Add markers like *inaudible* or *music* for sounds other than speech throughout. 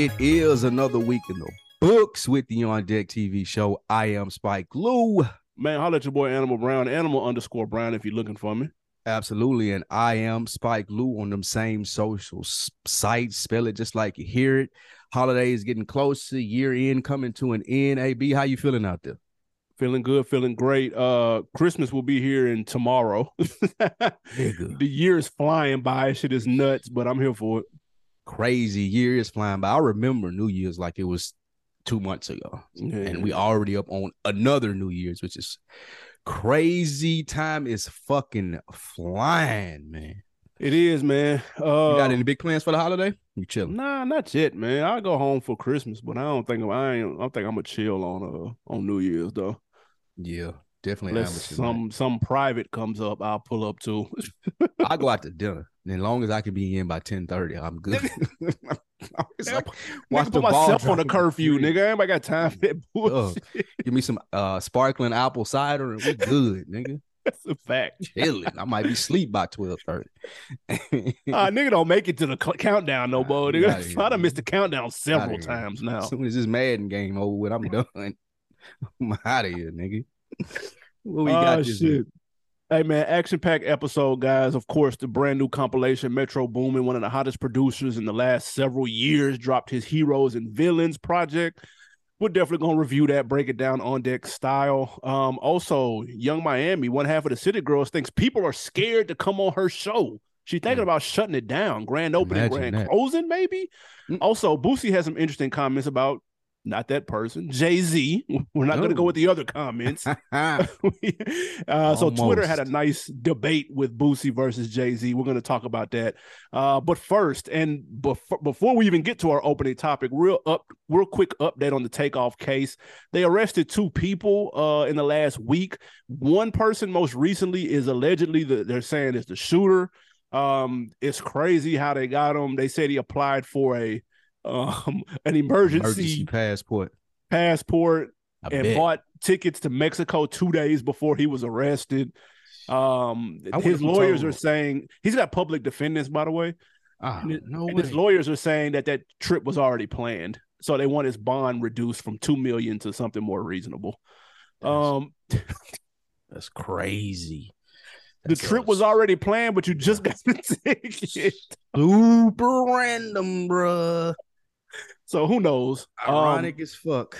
It is another week in the books with the On Deck TV show. I am Spike Lou. Man, holla at your boy Animal Brown, Animal underscore Brown if you're looking for me. Absolutely. And I am Spike Lou on them same social sites. Spell it just like you hear it. Holidays getting closer, year end coming to an end. AB, how you feeling out there? Feeling good, feeling great. Uh, Christmas will be here in tomorrow. *laughs* The year is flying by. Shit is nuts, but I'm here for it. Crazy year is flying by. I remember New Year's like it was two months ago. Yeah. And we already up on another New Year's, which is crazy. Time is fucking flying, man. It is, man. Uh, You got any big plans for the holiday? You chilling? Nah, not yet, man. I'll go home for Christmas, but I don't think I ain't. I don't think I'm gonna chill on uh on New Year's though. Yeah, definitely. Unless some some private comes up, I'll pull up too. *laughs* I go out to dinner. And as long as I can be in by ten thirty, I'm good. it's *laughs* like watch Nigga, the put ball myself on a curfew, nigga. Ain't got time for that *laughs* bullshit. Give me some uh sparkling apple cider and we good, nigga. *laughs* That's a fact. Chilling. I might be asleep by twelve thirty. Uh, nigga don't make it to the cl- countdown no more. Nah, Nigga, yeah, I done missed the countdown several times now. As soon as this Madden game over with, I'm done. I'm out of here, nigga. What we got Oh, this shit. week? Hey man, action packed episode, guys. Of course, the brand new compilation Metro Boomin, one of the hottest producers in the last several years, dropped his Heroes and Villains project. We're definitely gonna review that, break it down on deck style. Um, also, Yung Miami, one half of the City Girls, thinks people are scared to come on her show. She's thinking Mm. about shutting it down, grand opening, Imagine grand that. closing, maybe. Mm. Also, Boosie has some interesting comments about not that person, Jay Z. *laughs* We're not gonna go Oh. with the other comments. *laughs* *laughs* uh, so Twitter had a nice debate with Boosie versus Jay Z. We're going to talk about that. Uh, but first, and before before we even get to our opening topic, real up, real quick update on the takeoff case. They arrested two people uh, in the last week. One person, most recently, is allegedly the, they're saying is the shooter. Um, it's crazy how they got him. They said he applied for a um an emergency, Emergency passport. passport I and bet. bought tickets to Mexico two days before he was arrested. Um, his lawyers told. are saying he's got public defendants, by the way. Ah, And, no and way. his lawyers are saying that that trip was already planned, so they want his bond reduced from two million to something more reasonable. Um, *laughs* That's crazy. the That's trip was already planned, but you just got the *laughs* ticket. super random, bruh. So who knows? Um, Ironic as fuck.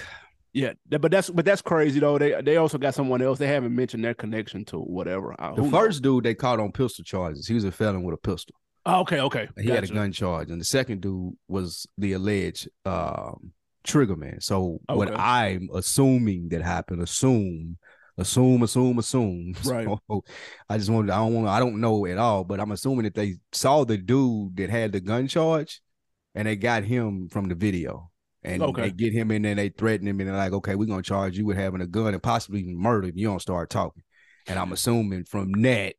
yeah, but that's but that's crazy though. They they also got someone else. They haven't mentioned their connection to whatever. Uh, The first dude they caught on pistol charges. He was a felon with a pistol. Oh, okay, okay. He had a gun charge, and the second dude was the alleged um, trigger man. So what I'm assuming that happened, assume, assume, assume, assume. *laughs* Right. So I just wanted, I don't want, I don't know at all, but I'm assuming that they saw the dude that had the gun charge, and they got him from the video. And Okay. they get him in there, they threaten him, and they're like, okay, we're gonna charge you with having a gun and possibly murder if you don't start talking. And I'm assuming from that,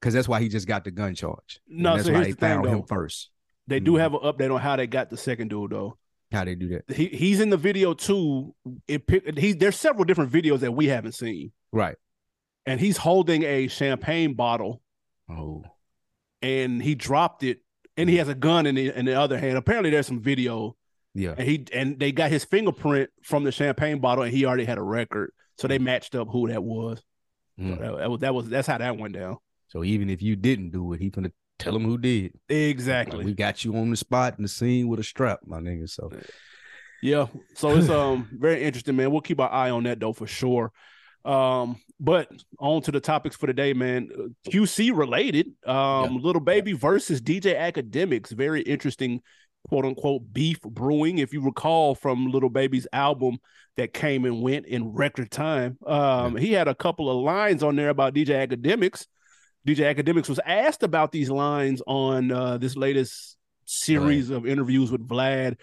because that's why he just got the gun charge. And No, that's so why they the thing, found him first. They do Mhm. have an update on how they got the second dude though. How they do that? He he's in the video too. It he there's several different videos that we haven't seen, Right. and he's holding a champagne bottle, Oh, and he dropped it and he has a gun in the in the other hand. Apparently, there's some video. Yeah. And he and they got his fingerprint from the champagne bottle, and he already had a record, so they matched up who that was. Mm. So that, that was that was that's how that went down. So even if you didn't do it, he gonna tell him who did. Exactly. Like, we got you on the spot in the scene with a strap, my nigga. So Yeah. So it's um very interesting, man. We'll keep our eye on that though for sure. Um, but on to the topics for today, man. QC related. Um, Yeah. Lil Baby versus DJ Akademiks. Very interesting, quote unquote, beef brewing. If you recall from Lil Baby's album that came and went in record time. Um, he had a couple of lines on there about DJ Akademiks. DJ Akademiks was asked about these lines on uh, this latest series of interviews with Vlad.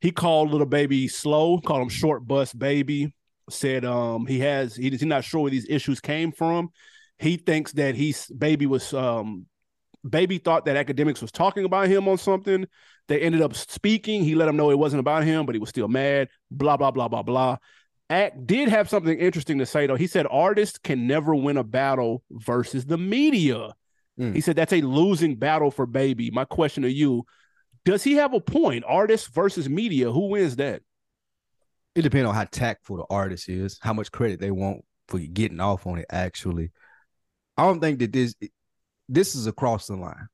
He called Lil Baby slow, called him short bus baby. Said um he has he, he's not sure where these issues came from. He thinks that he's baby was um baby thought that Akademiks was talking about him on something. They ended up speaking. He let him know it wasn't about him, but he was still mad. Blah blah blah blah blah. Act did have something interesting to say though. He said artists can never win a battle versus the media. Mm. He said that's a losing battle for baby. My question to you, does he have a point? Artists versus media, who wins that? It depends on how tactful the artist is, how much credit they want for getting off on it. Actually, I don't think that this this is across the line.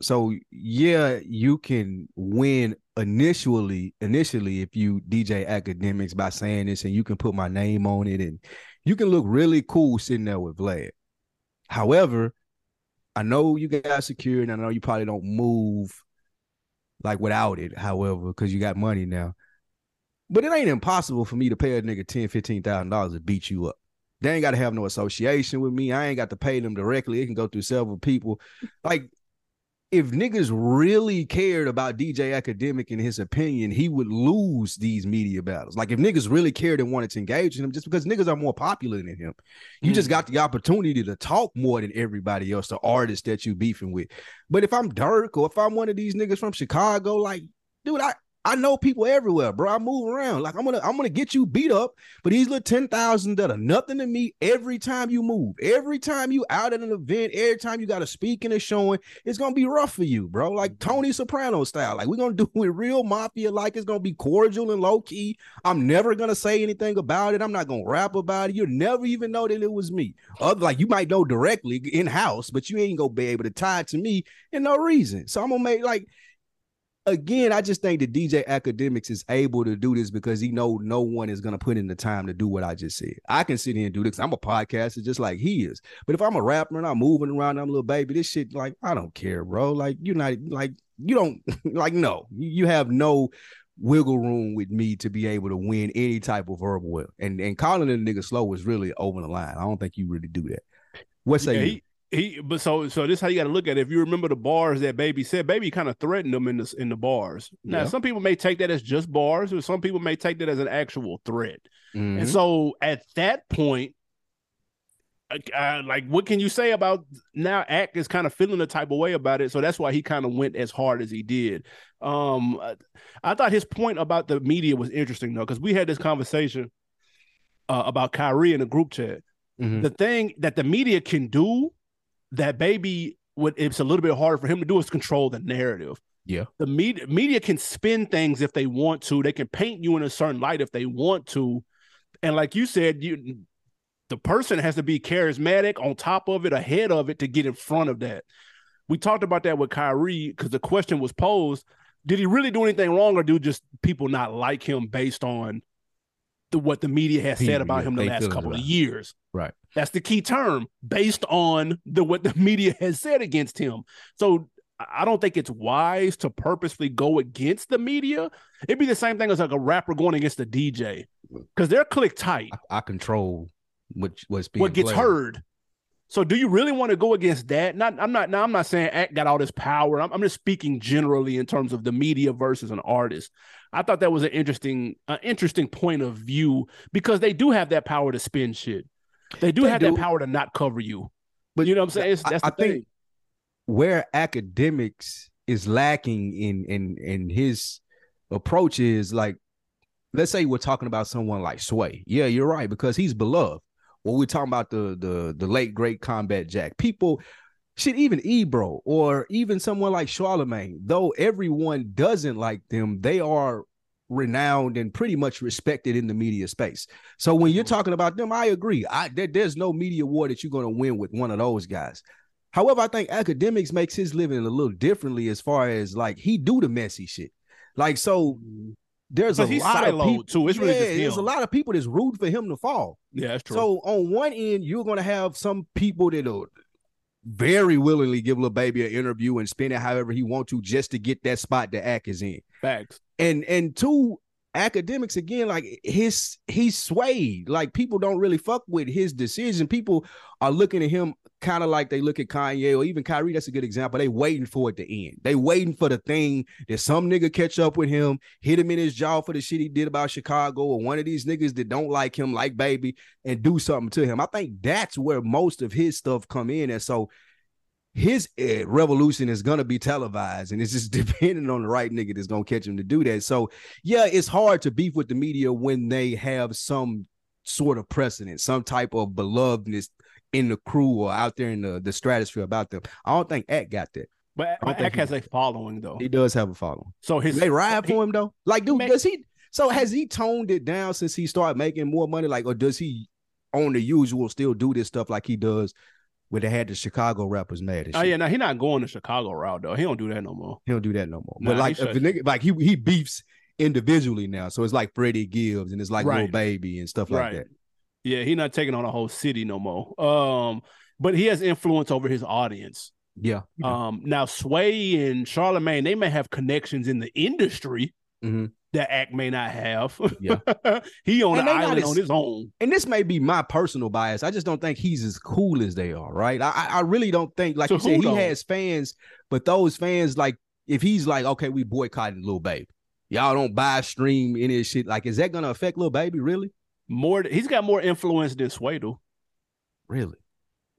So yeah, you can win initially initially if you DJ Akademiks by saying this, and you can put my name on it, and you can look really cool sitting there with Vlad. However, I know you got security, and I know you probably don't move like without it. However, because you got money now. But it ain't impossible for me to pay a nigga ten, fifteen thousand dollars to beat you up. They ain't got to have no association with me. I ain't got to pay them directly. It can go through several people. Like, if niggas really cared about DJ Academic in his opinion, he would lose these media battles. Like, if niggas really cared and wanted to engage in him, just because niggas are more popular than him, you just mm-hmm. got the opportunity to talk more than everybody else, the artist that you beefing with. But if I'm Durk or if I'm one of these niggas from Chicago, like, dude, I I know people everywhere, bro. I move around. Like I'm gonna, I'm gonna get you beat up. But these little ten thousand that are nothing to me. Every time you move, every time you out at an event, every time you got to speak in a showing, it's gonna be rough for you, bro. Like mm-hmm. Tony Soprano style. Like we're gonna *laughs* do it real mafia. Like it's gonna be cordial and low key. I'm never gonna say anything about it. I'm not gonna rap about it. You'll never even know that it was me. Other like you might know directly in house, but you ain't gonna be able to tie it to me in no reason. So I'm gonna make like again, I just think that DJ Akademiks is able to do this because he know no one is gonna put in the time to do what I just said. I can sit here and do this. I'm a podcaster just like he is. But if I'm a rapper and I'm moving around, I'm a Lil Baby, this shit, like, I don't care, bro. Like, you're not like you don't *laughs* like no, you have no wiggle room with me to be able to win any type of verbal. And and calling a nigga slow was really over the line. I don't think you really do that. What say Yeah, you? he, he but so so this is how you got to look at it. If you remember the bars that baby said, baby kind of threatened them in the in the bars. Now Yeah. some people may take that as just bars, or some people may take that as an actual threat. Mhm. And so at that point, uh, like what can you say about now? Act is kind of feeling the type of way about it, so that's why he kind of went as hard as he did. Um, I- thought his point about the media was interesting though, because we had this conversation uh, about Kyrie in the group chat. Mhm. The thing that the media can do that baby would it's a little bit harder for him to do is control the narrative. Yeah. The media media can spin things if they want to. They can paint you in a certain light if they want to. And like you said, you the person has to be charismatic on top of it, ahead of it to get in front of that. We talked about that with Kyrie because the question was posed: Did he really do anything wrong, or do just people not like him based on the what the media has said about him the they last couple of about years? Right. That's the key term, based on the what the *laughs* media has said against him. So I don't think it's wise to purposely go against the media. It'd be the same thing as like a rapper going against a DJ because they're click tight. I, I control what what's being What gets played. heard. So do you really want to go against that? Not I'm not now I'm not saying Act got all this power. I'm, I'm just speaking generally in terms of the media versus an artist. I thought that was an interesting uh, interesting point of view because they do have that power to spin shit. They do They have do. that power to not cover you. But you know what I'm saying? It's, I- that's I the thing. think where Akademiks is lacking in in in his approach is like let's say we're talking about someone like Sway. Yeah, you're right because he's beloved. Well, we're talking about the the the late great combat Jack. People shit, even Ebro or even someone like Charlemagne, though everyone doesn't like them, they are renowned and pretty much respected in the media space. So when you're talking about them, I agree. I there, there's no media war that you're going to win with one of those guys. However, I think Akademiks makes his living a little differently as far as like he do the messy shit. Like so mm-hmm. There's a lot of people too. It's really yeah, just there's a lot of people that's rooting for him to fall. Yeah, that's true. So on one end, you're gonna have some people that'll very willingly give Lil Baby an interview and spend it however he want to just to get that spot that Ack is in. Facts. And and two Akademiks again, like his he's swayed. Like people don't really fuck with his decision. People are looking at him kind of like they look at Kanye or even Kyrie. That's a good example. They waiting for it to end. They waiting for the thing that some nigga catch up with him, hit him in his jaw for the shit he did about Chicago, or one of these niggas that don't like him, like baby, and do something to him. I think that's where most of his stuff come in. And so his uh, revolution is gonna be televised, and it's just *laughs* depending on the right nigga that's gonna catch him to do that. So yeah, it's hard to beef with the media when they have some sort of precedent, some type of belovedness in the crew or out there in the, the stratosphere about them. I don't think Ack got that. But I Ack has a following though. He does have a following. So his They ride he- for him though. Like, dude, May- does he? So has he toned it down since he started making more money? Like, or does he on the usual still do this stuff like he does when they had the Chicago rappers mad? Oh shit? yeah, now he not going the Chicago route though. He don't do that no more. He don't do that no more. Nah, but like, he nigga, like he he beefs individually now, so it's like Freddie Gibbs and it's like Lil Baby and stuff like that. Yeah, he not taking on a whole city no more. Um, but he has influence over his audience. Yeah. Um, now Sway and Charlemagne, they may have connections in the industry Mhm. That Act may not have. Yeah. *laughs* he on And an island as- on his own. and this may be my personal bias. I just don't think he's as cool as they are, right? I I- really don't think, like So you said, he has fans, but those fans, like, if he's like, okay, we boycotting Lil Baby, y'all don't buy, stream any of this shit. Like, is that gonna affect Lil Baby? Really? More, he's got more influence than Sway do. Really?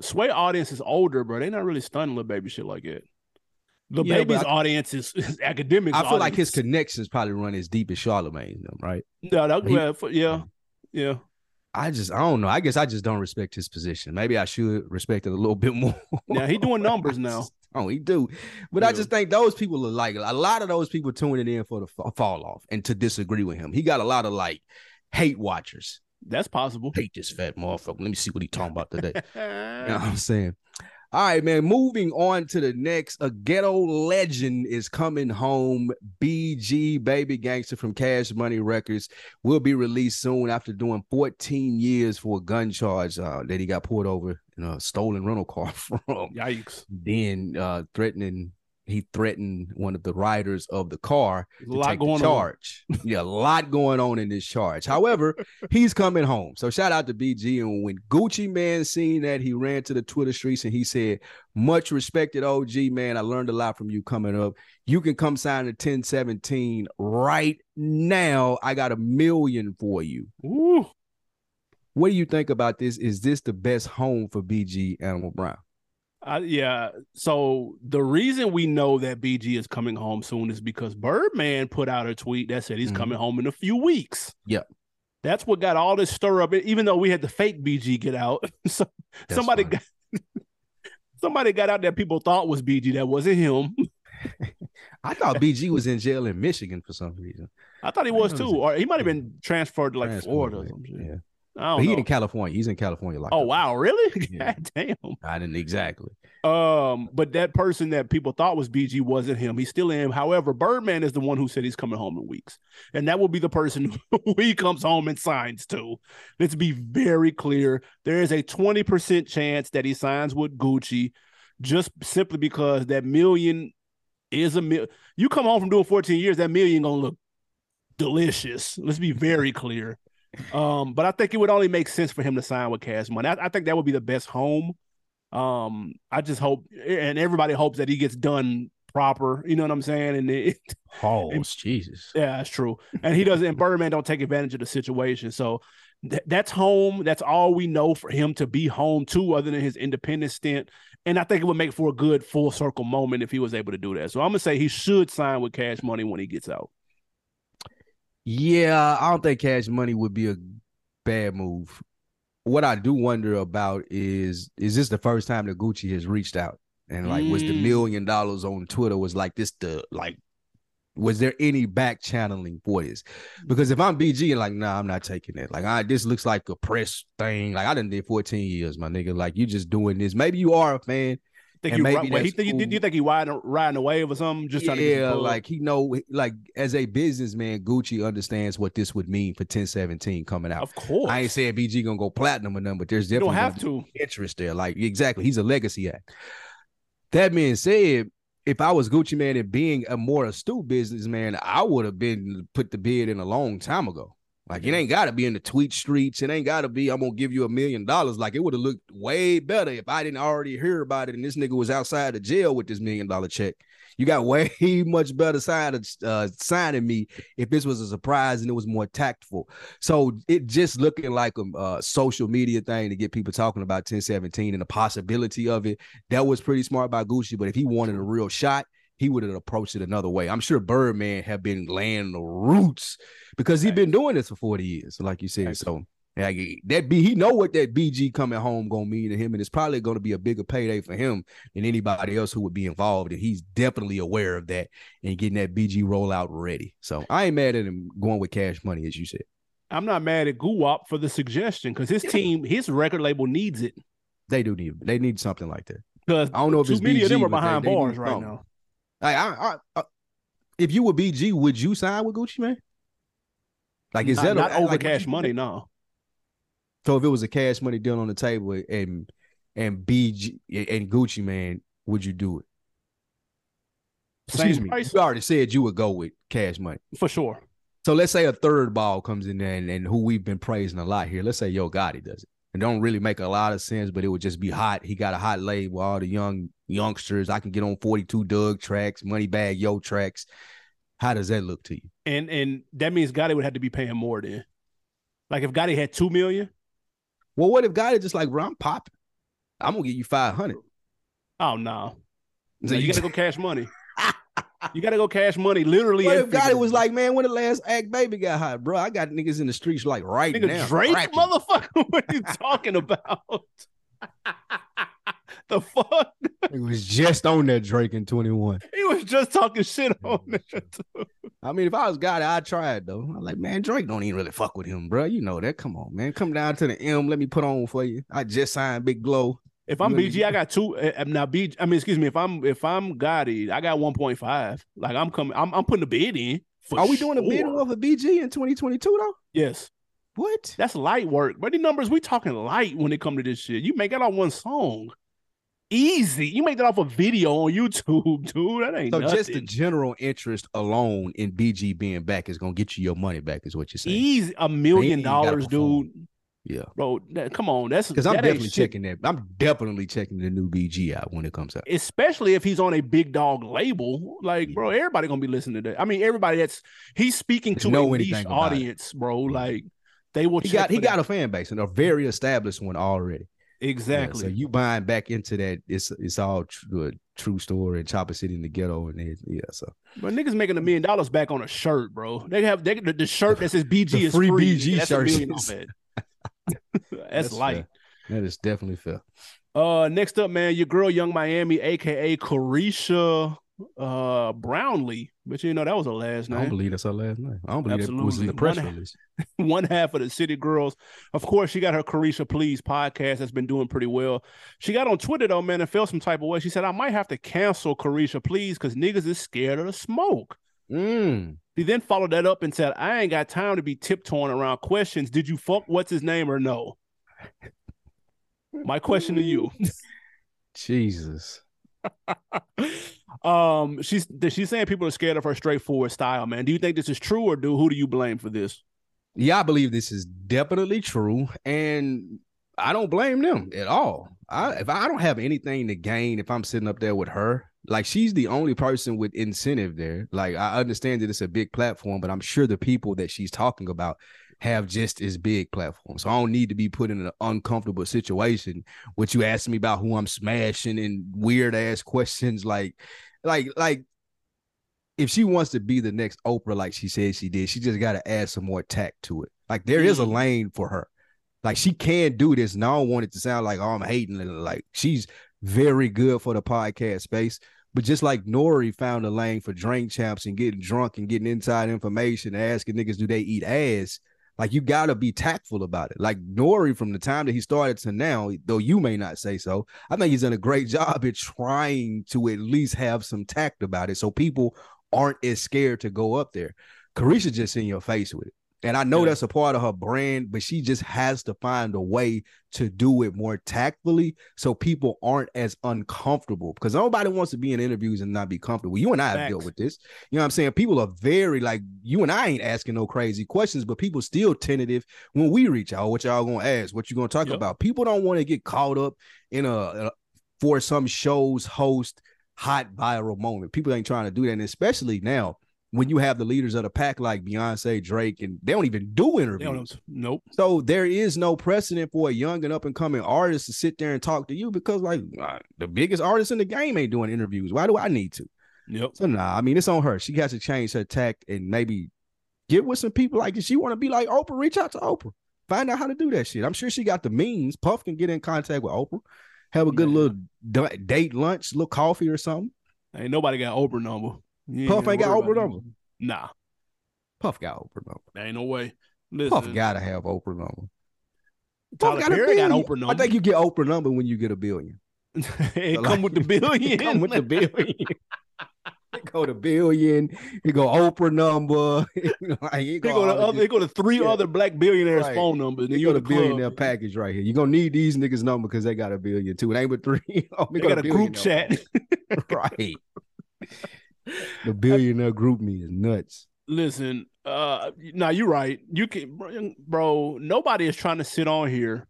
Sway audience is older, bro. They not really stunning Lil Baby shit like that. The Yeah, baby's I- audience is, is academic. I feel like his connections probably run as deep as Charlemagne's, them, right? no, that, he- yeah, for- yeah, yeah. I just, I don't know. I guess I just don't respect his position. Maybe I should respect it a little bit *laughs* more. Now he doing numbers now. Oh, he do. But I just think those people are like a lot of those people tuning in for the fall off and to disagree with him. He got a lot of like hate watchers. That's possible. Hate this fat motherfucker. Let me see what he talking about today. You know what I'm saying? All right, man. Moving on to the next. A ghetto legend is coming home. BG Baby Gangster from Cash Money Records will be released soon after doing 14 years for a gun charge uh, that he got pulled over in a stolen rental car *laughs* from Yikes! then uh threatening he threatened one of the riders of the car a to lot take going the on. charge. yeah, a lot going on in this charge. However, *laughs* he's coming home. So shout out to BG. And when Gucci Mane seen that, he ran to the Twitter streets and he said, Much respected OG man. I learned a lot from you coming up. You can come sign the 1017 right now. I got a million for you. Ooh, What do you think about this? Is this the best home for BG Animal Brown? I, yeah. So the reason we know that BG is coming home soon is because Birdman put out a tweet that said he's Mhm. coming home in a few weeks. Yep. That's what got all this stir up. Even though we had the fake BG get out, *laughs* so, That's somebody funny. got *laughs* somebody got out that people thought was BG that wasn't him. *laughs* I thought BG was in jail in Michigan for some reason. I thought he was too, or he might have been transferred to like Transfer, Florida or something. yeah. Something. Yeah. I But don't he in California. He's in California. Like Oh wow, really? *laughs* Yeah. God damn. I didn't exactly. Um, but that person that people thought was BG wasn't him. He's still in. However, Birdman is the one who said he's coming home in weeks, and that will be the person *laughs* who he comes home and signs to. Let's be very clear: there is a twenty percent chance that he signs with Gucci, just simply because that million is a mil. You come home from doing fourteen years, that million gonna look delicious. Let's be very clear. Um, but I think it would only make sense for him to sign with Cash Money. I, I think that would be the best home. Um, I just hope, and everybody hopes that he gets done proper. You know what I'm saying? And it, *laughs* Pause. Jesus. yeah, that's true. And he doesn't. And Birdman don't take advantage of the situation. So th- that's home. That's all we know for him to be home to, other than his independent stint. And I think it would make for a good full circle moment if he was able to do that. So I'm gonna say he should sign with Cash Money when he gets out. Yeah, I don't think Cash Money would be a bad move. What I do wonder about is is this the first time that Gucci has reached out And like, was the Mm. million dollars on Twitter was like this the like was there any back channeling for this? Because if I'm BG and like, nah, I'm not taking it. Like, I this looks like a press thing. Like, I done did 14 years, my nigga. Like, you just doing this. Maybe you are a fan. Think And you maybe wait, he think, you, you think he riding riding a wave or something? Just trying to get yeah, like he know, like as a businessman, Gucci understands what this would mean for 1017 coming out. of course. I ain't saying BG gonna go platinum or nothing, but there's you definitely don't have gonna interest there. Like exactly, he's a legacy act. That being said, if I was Gucci Mane and being a more astute businessman, I would have been put the bid in a long time ago. Like it ain't got to be in the tweet streets. It ain't got to be. I'm gonna give you a million dollars. Like it would have looked way better if I didn't already hear about it and this nigga was outside of jail with this million dollar check. You got way *laughs* much better side of uh, signing me if this was a surprise and it was more tactful. So it just looking like a uh, social media thing to get people talking about 1017 and the possibility of it. That was pretty smart by Gucci. But if he wanted a real shot, he would have approached it another way. I'm sure Birdman have been laying the roots because he's been doing this for 40 years, like you said. So like, that be he know what that BG coming home gonna mean to him, and it's probably gonna be a bigger payday for him than anybody else who would be involved. And he's definitely aware of that and getting that BG rollout ready. So I ain't mad at him going with cash money, as you said. I'm not mad at Guwap for the suggestion because his team, his record label needs it. They do need they need something like that. Because I don't know if too it's many of them BG, are but they- behind they bars right now. Like I, I, I if you were BG, would you sign with Gucci Mane? Like is not, that a- not over like, cash money? No, So if it was a cash money deal on the table and and BG and Gucci Mane, would you do it? Excuse same me. price You already said you would go with cash money. for sure. So let's say a third ball comes in there and, and who we've been praising a lot here. Let's say Yo Gotti does it. It don't really make a lot of sense, but it would just be hot. He got a hot label, all the young youngsters. I can get on 42 Dugg tracks, Moneybagg Yo tracks. How does that look to you? And and that means Gotti would have to be paying more then. Like if Gotti had two million, Well, what if Gotti just like, bro, I'm popping. I'm gonna give you 500. oh no, So *laughs* No, you you gotta go cash money. you gotta go cash money, literally. What if Gotti was like, man, when the last act baby got hot, bro? I got niggas in the streets like right Nigga now. Drake, cracking." motherfucker, *laughs* what are you talking about? *laughs* the fuck? He was just on that Drake in 21. He was just talking shit on it. I mean, if I was Gotti, I'd try it though. I'm like, man, Drake don't even really fuck with him, bro. You know that. Come on, man. Come down to the M. Let me put on for you. I just signed Big Glow. If I'm BG, I got two. uh, now I mean, excuse me. If I'm if I'm Gotti, I got one point five. Like I'm coming. I'm, I'm putting a bid in. Are we doing a bid war for BG in 2022 though? Yes, What? that's light work. But the numbers we talking light when it come to this shit. You make it on one song, easy. You make that off a video on YouTube, *laughs* dude. That ain't So nothing. just the general interest alone in BG being back is gonna get you your money back, is what you're saying. easy a million dollars, dude. Yeah. Bro, that, come on. That's Because I'm that definitely checking that. I'm definitely checking the new BG out when it comes out. especially if he's on a big dog label. Like, bro, everybody gonna be listening to that. I mean, everybody that's he's speaking to Know a niche about it. audience, bro. Like, they will. He check got he for got a fan base and a very established one already. Yeah, exactly. so you buying back into that? It's it's all true, a true story and Chopper City in the ghetto and it, yeah. So but niggas making a million dollars back on a shirt, bro. They have they, the, the shirt that says BG *laughs* The is free free. BG that's a shirts million is- off it. *laughs* that's, light. fair. That is definitely fair. Uh, next up, man, your girl, Yung Miami, aka Caresha uh Brownlee. But you know that was her last night. I don't believe that's her last name. I don't believe that was in the press One- release. *laughs* one half of the City Girls. Of course, she got her Caresha Please podcast that's been doing pretty well. She got on Twitter though, man, and felt some type of way. She said, I might have to cancel Caresha Please because niggas is scared of the smoke. Mm. He then followed that up and said, I ain't got time to be tiptoeing around questions. Did you fuck what's his name or no? My question to you. *laughs* Jesus. *laughs* um, she's she's saying people are scared of her straightforward style, man. Do you think this is true or do who do you blame for this? Yeah, I believe this is definitely true, and I don't blame them at all. I if I don't have anything to gain if I'm sitting up there with her, like she's the only person with incentive there. Like I understand that it's a big platform, but I'm sure the people that she's talking about have just as big platforms. So I don't need to be put in an uncomfortable situation. What you asked me about who I'm smashing and weird ass *laughs* questions like, like, like if she wants to be the next Oprah, like she said she did, she just got to add some more tact to it. Like there is a Mm. lane for her. Like she can do this, and I don't want it to sound like oh, I'm hating. it. Like she's very good for the podcast space. But just like Nori found a lane for drink champs and getting drunk and getting inside information, asking niggas do they eat ass, like you gotta be tactful about it. Like Nori, from the time that he started to now, though you may not say so, I think he's done a great job at trying to at least have some tact about it, so people aren't as scared to go up there. Caresha just in your face with it. And I know yeah. that's a part of her brand, but she just has to find a way to do it more tactfully so people aren't as uncomfortable because nobody wants to be in interviews and not be comfortable. You and I Facts. have dealt with this. You know what I'm saying? People are very like you and I ain't asking no crazy questions, but people still tentative when we reach out. What y'all gonna ask? What you gonna talk yep. about? People don't want to get caught up in a, a for some shows host hot viral moment. People ain't trying to do that, and especially now when you have the leaders of the pack like Beyonce, Drake, and they don't even do interviews. Nope. So there is no precedent for a young and up and coming artist to sit there and talk to you because like the biggest artist in the game ain't doing interviews. Why do I need to? Yep. So nah, I mean it's on her. She has to change her tact and maybe get with some people like if she want to be like Oprah, reach out to Oprah. Find out how to do that shit. I'm sure she got the means. Puff can get in contact with Oprah, have a good yeah. little date lunch, little coffee or something. Ain't nobody got Oprah number. Puff ain't got Oprah number. Nah. Puff got Oprah number. There ain't no way. Listen, Puff gotta have Oprah number. Tyler Puff got Perry got Oprah number. I think you get Oprah number when you get a billion. *laughs* it *laughs* so come *laughs* like, with the billion. come with the billion. go to billion. It go Oprah number. like, it go, go to other. It go to three yeah. other black billionaires' right. phone numbers. Then you got a billionaire package right here. You're gonna need these niggas' number because they got a billion too. It ain't but three. oh, they got a group chat. right the billionaire group me is nuts. Listen, uh, now you're right. You can, bro. Nobody is trying to sit on here,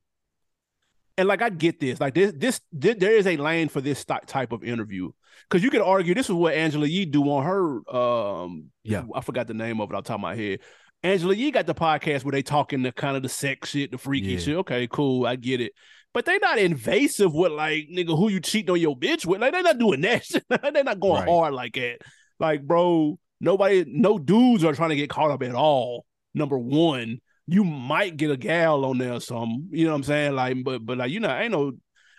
and like I get this. Like this, this, this there is a lane for this type of interview because you could argue this is what Angela Yee do on her. Um, yeah, I forgot the name of it. I'll top of my head. Angela Yee got the podcast where they talking the kind of the sex shit, the freaky yeah. shit. Okay, cool, I get it but they not invasive with like nigga who you cheating on your bitch with. Like they're not doing that. *laughs* they're not going right. hard like that. Like, bro, nobody, no dudes are trying to get caught up at all. Number one, you might get a gal on there or something. You know what I'm saying? Like, but but like you know, ain't no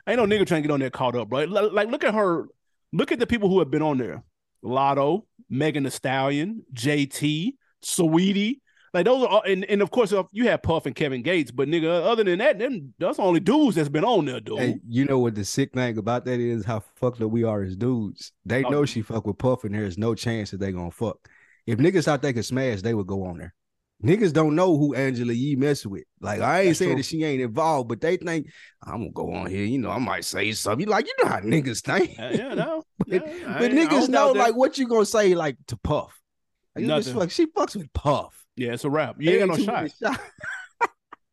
ain't no nigga trying to get on there caught up, bro. Like, look at her, look at the people who have been on there. Latto, Megan Thee Stallion, JT, Saweetie, like those are, all, and, and of course you have Puff and Kevin Gates, but nigga, other than that, them that's the only dudes that's been on there, dude. Hey, you know what the sick thing about that is? How fucked up we are as dudes. They oh. know she fuck with Puff, and there's no chance that they gonna fuck. If niggas thought they could smash, they would go on there. Niggas don't know who Angela Yee mess with. Like I ain't That's saying true. that she ain't involved, but they think I'm gonna go on here. You know, I might say something. Like, you know how niggas think. Uh, yeah, no. *laughs* but, yeah, but niggas know like what you gonna say like to Puff. Like. Fuck, she fucks with Puff. Yeah, it's a wrap. You ain't got no shot. shot.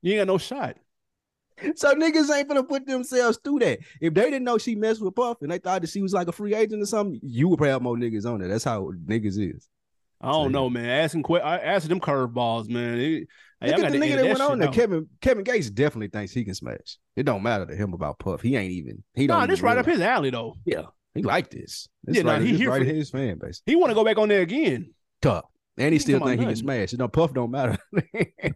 you ain't got no shot. So niggas ain't gonna put themselves through that. If they didn't know she messed with Puff and they thought that she was like a free agent or something, you would probably have more niggas on it. That's how niggas is. I don't so, know, man. Asking que- asking them curveballs, man. It, Look at the nigga that, went on there. Kevin Kevin Gates definitely thinks he can smash. It don't matter to him about Puff. He ain't even. He don't. Nah, this right up his alley though. Yeah, he like this. this yeah, right, nah, he here right his fan base. He want to go back on there again. Tough. And he still think he can smash. You know, Puff don't matter. *laughs* that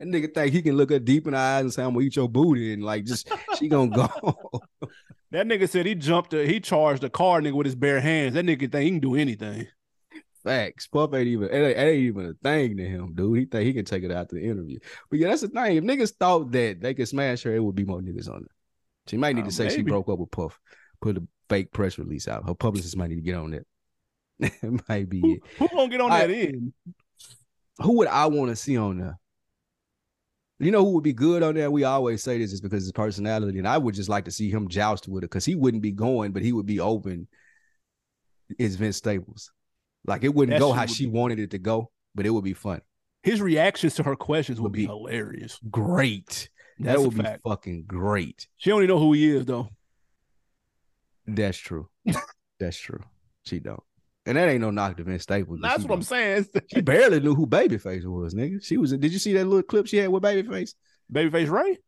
nigga think he can look her deep in the eyes and say, I'm gonna eat your booty and like just she gonna go. *laughs* that nigga said he jumped a, he charged a car nigga with his bare hands. That nigga think he can do anything. Facts. Puff ain't even it ain't, it ain't even a thing to him, dude. He think he can take it out to the interview. But yeah, that's the thing. If niggas thought that they could smash her, it would be more niggas on it. She might need uh, to say maybe. she broke up with Puff. Put a fake press release out. Her publicist might need to get on that. *laughs* it might be who, it. Who gonna get on I, that end? Who would I want to see on there? You know who would be good on there? We always say this is because his personality, and I would just like to see him joust with it because he wouldn't be going, but he would be open. Is Vince Staples? Like it wouldn't go how she be. wanted it to go, but it would be fun. His reactions to her questions would, would be, be, hilarious. Great. That's that would be fact. fucking great. She only know who he is though. That's true. That's true. She don't. And that ain't no knock to Vince Staples. That's what I'm saying. *laughs* she barely knew who Babyface was, nigga. She was. Did you see that little clip she had with Babyface? Babyface Ray?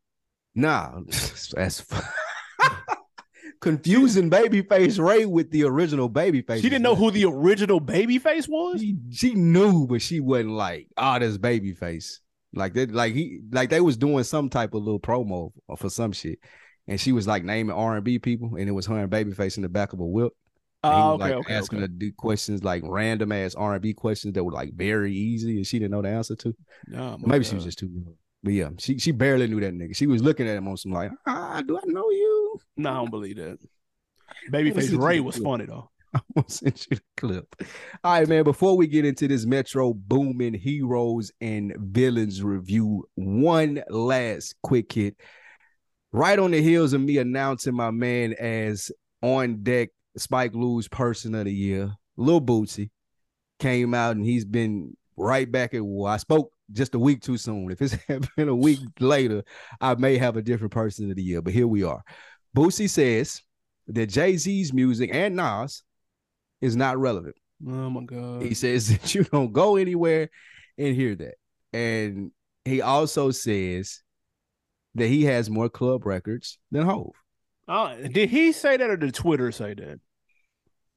Nah, *laughs* that's *laughs* confusing Babyface Ray with the original Babyface. She didn't know who the original Babyface was. She, she knew, but she wasn't like, oh, ah, this Babyface. Like that, like he, like they was doing some type of little promo for some shit, and she was like naming R and B people, and it was her and Babyface in the back of a whip. Oh, okay, like okay, asking okay. her to do questions like random ass R and B questions that were like very easy, and she didn't know the answer to. Oh, my Maybe she was just too young. But yeah, she she barely knew that nigga. She was looking at him on some like, ah, do I know you? No, I don't believe that. *laughs* Babyface Ray was funny though. *laughs* I'm gonna send you the clip. All right, man. Before we get into this Metro Boomin heroes and villains review, one last quick hit. Right on the heels of me announcing my man as on deck Spike Lee's person of the year, Lil Boosie, came out and he's been right back at war. I spoke just a week too soon. If it's *laughs* been a week later, I may have a different person of the year. But here we are. Boosie says that Jay Z's music and Nas is not relevant. Oh my god. He says *laughs* that you don't go anywhere and hear that. And he also says that he has more club records than Hov. Uh, did he say that or did Twitter say that?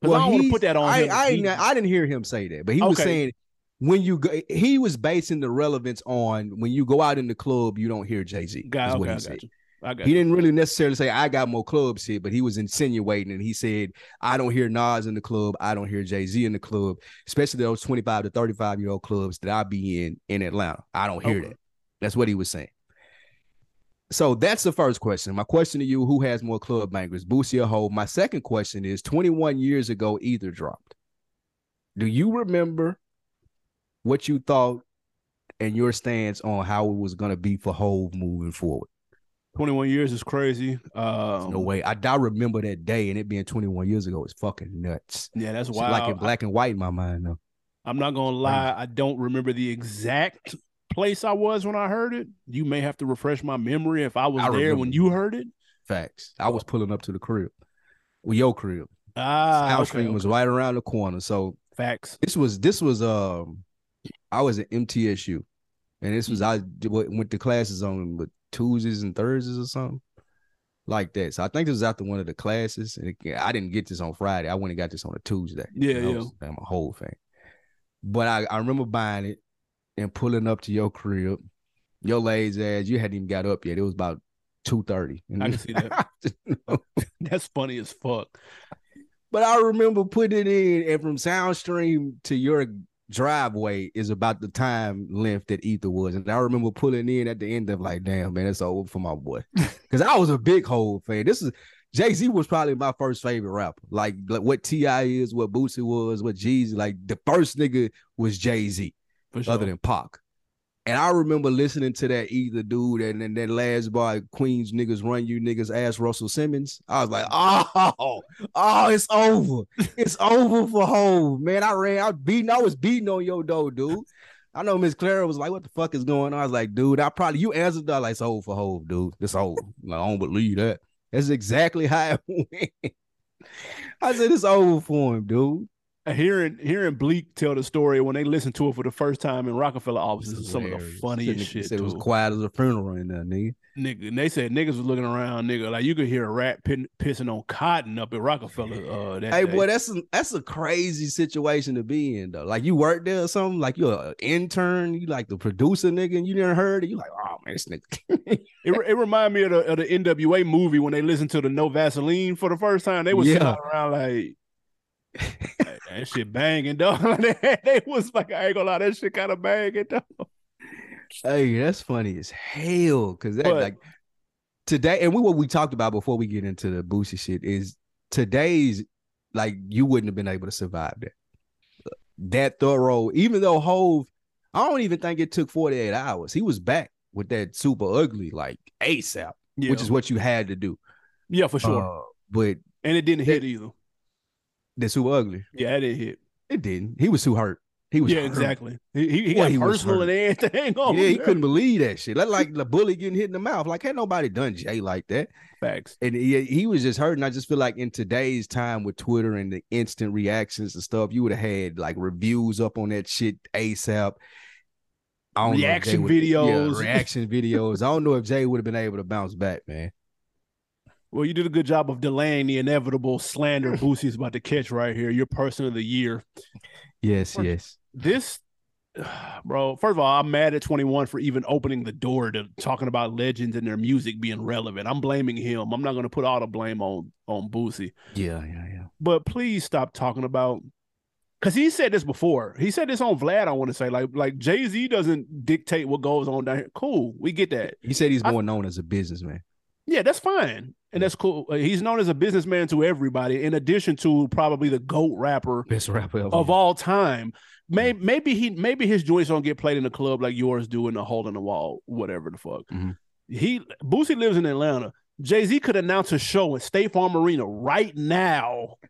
Because I want to put that on I, him. I, He- I didn't hear him say that, but he was saying when you go, he was basing the relevance on when you go out in the club, you don't hear Jay Z. Got, what okay, he got you. I got He you. didn't really necessarily say I got more clubs here, but he was insinuating and he said, I don't hear Nas in the club. I don't hear Jay Z in the club, especially those 25 to 35 year old clubs that I be in in Atlanta. I don't hear Okay. that. That's what he was saying. So that's the first question. My question to you who has more club bangers, Boosie or Hov? My second question is 21 years ago, Ether dropped. Do you remember what you thought and your stance on how it was going to be for Hov moving forward? 21 years is crazy. Um, No way. I, I remember that day and it being 21 years ago. It's fucking nuts. Yeah, that's It's wild. like in black and white in my mind though. I'm not gonna lie, I don't remember the exact place I was when I heard it. You may have to refresh my memory if I was I there when you heard it. Facts. I was pulling up to the crib. Well, your crib. Ah, House okay, stream was right around the corner. So facts. this was this was um I was at MTSU. And this was I went went to classes on what, Tuesdays and Thursdays or something. Like that. So I think this was after one of the classes. And it- I didn't get this on Friday. I went and got this on a Tuesday. Yeah, yeah. was- I'm a whole thing. But I, I remember buying it and pulling up to your crib. Your lazy ass, you hadn't even got up yet. It was about two thirty. I can see that. *laughs* *laughs* That's funny as fuck. but I remember putting it in, and from Soundstream to your driveway is about the time length that Ether was. And I remember pulling in at the end of like, damn man, it's over for my boy. *laughs* Because I was a big Hov fan. This is Jay Z was probably my first favorite rapper. Like, like what Ti is, what Boosie was, what Jeezy. Like the first nigga was Jay Z. Sure. other than Pac. And I remember listening to that Ether dude and then that last bar, Queens niggas run you niggas ass Russell Simmons. I was like, oh, oh, it's over. It's over for home. Man, I ran, I was beating, I was beating on your door, dude. I know Miss Clara was like, what the fuck is going on? I was like, dude, I probably you answered that like it's over for home, dude. It's over. Like, I don't believe that. That's exactly how it *laughs* went. I said it's over for him, dude. Hearing hearing Bleek tell the story when they listened to it for the first time in Roc-A-Fella offices is some of the Hilarious. funniest Nigga shit. Said it was quiet as a funeral in there, nigga. nigga. And they said niggas was looking around, nigga, like you could hear a rat pin, pissing on cotton up at Roc-A-Fella. Uh, that Hey, day. boy, that's a, that's a crazy situation to be in, though. Like you work there or something, like you're an intern, you like the producer, nigga, and you never heard it. You like, oh man, this nigga. *laughs* It, it reminded me of the, of the NWA movie when they listened to the No Vaseline for the first time. They was sitting Yeah. around like, "Hey, that shit banging, dog. *laughs* they, they was like, I ain't gonna lie, that shit kind of banging, dog. hey, that's funny as hell. Cause that But- like today, and we what we talked about before we get into the Boosie shit is today's like you wouldn't have been able to survive that. That thorough, even though Hov, I don't even think it took 48 hours. He was back with that super ugly, like ASAP, Yeah, which is what you had to do. yeah, for sure. Uh, but and it didn't hit either. The super ugly. Yeah, it didn't hit. It didn't. He was too hurt. He was Yeah, hurt. exactly. He he, Boy, got he was personal and everything. On yeah, he there. couldn't believe that shit. That like the bully getting hit in the mouth. Like, had nobody done Jay like that. Facts. And he, he was just hurt. And I just feel like in today's time with Twitter and the instant reactions and stuff, you would have had like reviews up on that shit ASAP. I don't know Reaction would- yeah, videos. reaction *laughs* videos. I don't know if Jay would have been able to bounce back, man. Well, you did a good job of delaying the inevitable slander *laughs* Boosie's about to catch right here. Your person of the year. Yes, Or- yes. This *sighs* bro. First of all, I'm mad at 21 for even opening the door to talking about legends and their music being relevant. I'm blaming him. I'm not going to put all the blame on on Boosie. Yeah, yeah, yeah. But please stop talking about because he said this before. He said this on Vlad. I want to say like like Jay Z doesn't dictate what goes on down here. Cool, we get that. He said he's more I, known as a businessman. Yeah, that's fine. And that's cool. Uh, he's known as a businessman to everybody, in addition to probably the GOAT rapper, best rapper of all time. Maybe, maybe he maybe his joints don't get played in the club like yours do in the hole in the wall, whatever the fuck. Mm-hmm. He Boosie lives in Atlanta. Jay Z could announce a show in State Farm Arena right now. *laughs*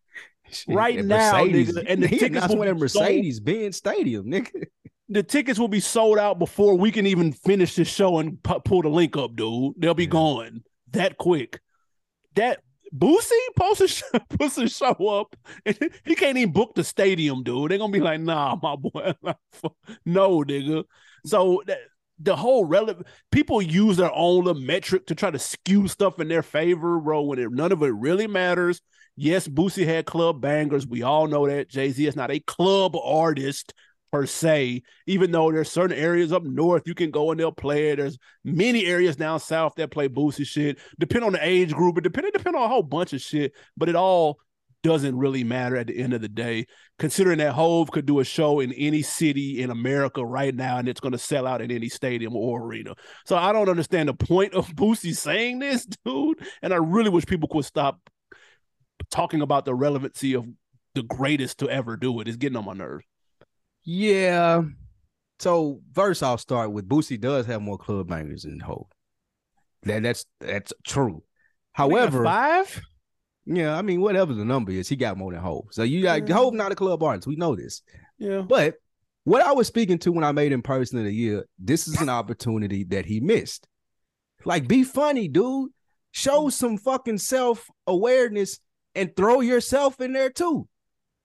Right and now, nigga, and the tickets will be Mercedes Benz Stadium, nigga. *laughs* The tickets will be sold out before we can even finish the show and pull the link up, dude. They'll be yeah. gone that quick. That Boosie supposed to, *laughs* show up. *laughs* he can't even book the stadium, dude. They're gonna be like, nah, my boy. *laughs* no, nigga. So that, the whole relevant people use their own metric to try to skew stuff in their favor, bro, when it, none of it really matters. Yes, Boosie had club bangers. We all know that. Jay-Z is not a club artist per se, even though there's certain areas up north you can go and they'll play it. There's many areas down south that play Boosie shit. Depend on the age group, it depend, it depend on a whole bunch of shit, but it all doesn't really matter at the end of the day, considering that Hove could do a show in any city in America right now and it's going to sell out in any stadium or arena. So I don't understand the point of *laughs* Boosie saying this, dude. And I really wish people could stop talking about the relevancy of the greatest to ever do it. It's getting on my nerves. Yeah. So first, I'll start with Boosie does have more club bangers than Hove. That that's that's true. However, five. Yeah, I mean, whatever the number is, he got more than Hove. So you got yeah. Hove not a club artist. We know this. Yeah. But what I was speaking to when I made him person of the year, this is an opportunity that he missed. Like, be funny, dude. Show some fucking self awareness and throw yourself in there too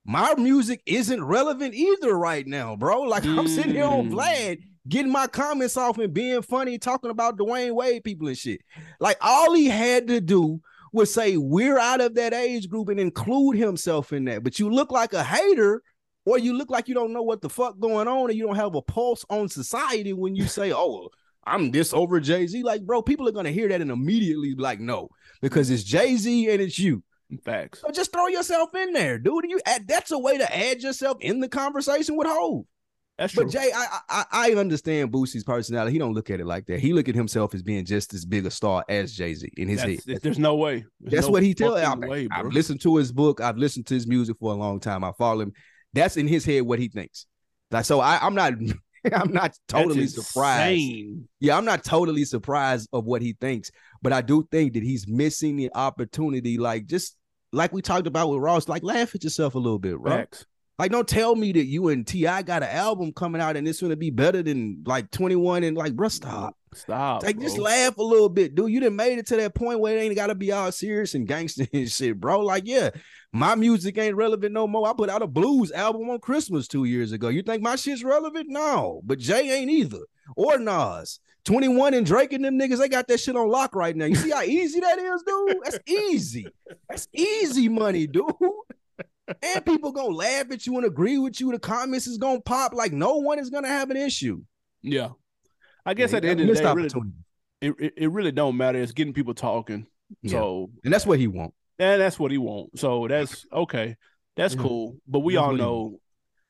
my music isn't relevant either right now, bro. Like mm. I'm sitting here on mm. Vlad getting my comments off and being funny, talking about Dwyane Wade people and shit. Like all he had to do was say we're out of that age group and include himself in that. But you look like a hater, or you look like you don't know what the fuck going on, and you don't have a pulse on society when you say, "Oh, I'm this over Jay Z." Like, bro, people are gonna hear that and immediately be like, "No," because it's Jay Z and it's you. Facts. So just throw yourself in there, dude. You add, that's a way to add yourself in the conversation with Hove. That's true. But Jay, I, I I understand Boosie's personality. He don't look at it like that. He look at himself as being just as big a star as Jay Z in his that's, head. There's no way. There's that's no what he tell. I've, I've listened to his book. I've listened to his music for a long time. I follow him. That's in his head what he thinks. Like so, I, I'm not. *laughs* I'm not totally surprised. Yeah, I'm not totally surprised of what he thinks, but I do think that he's missing the opportunity. Like just like we talked about with Ross, like laugh at yourself a little bit, right? Like, don't tell me that you and T.I. got an album coming out and it's gonna be better than like 21 and like, bro, stop. Stop. Like, bro. just laugh a little bit, dude. You didn't made it to that point where it ain't gotta be all serious and gangster *laughs* and shit, bro. Like, yeah, my music ain't relevant no more. I put out a blues album on Christmas two years ago. You think my shit's relevant? No, but Jay ain't either. Or Nas. 21 and Drake and them niggas, they got that shit on lock right now. You see how easy that is, dude? That's easy. That's easy money, dude. *laughs* And people gonna laugh at you and agree with you. The comments is gonna pop. Like no one is gonna have an issue. Yeah. I guess yeah, at the end of the day, really, it, it, really don't matter. It's getting people talking. Yeah. So and that's what he want. And that's what he want. So that's okay. That's yeah. cool. But we that's all know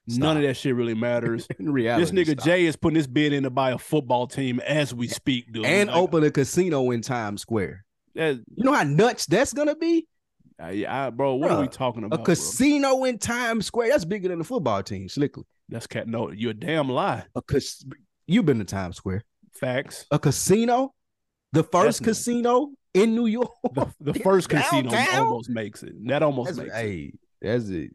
Stop. None of that shit really matters. *laughs* In reality, this nigga stop. Jay is putting his bid in to buy a football team as we speak, dude. And like, open a casino in Times Square. That, you know how nuts that's gonna be? Uh, yeah, bro. What Bruh, are we talking about? A casino bro? in Times Square. That's bigger than the football team, slickly. That's cat. No, you're a damn lie. A cas- You've been to Times Square. Facts. A casino, the first casino in New York. *laughs* The, the *laughs* first casino almost makes it. That almost that's, makes hey, it. That's it.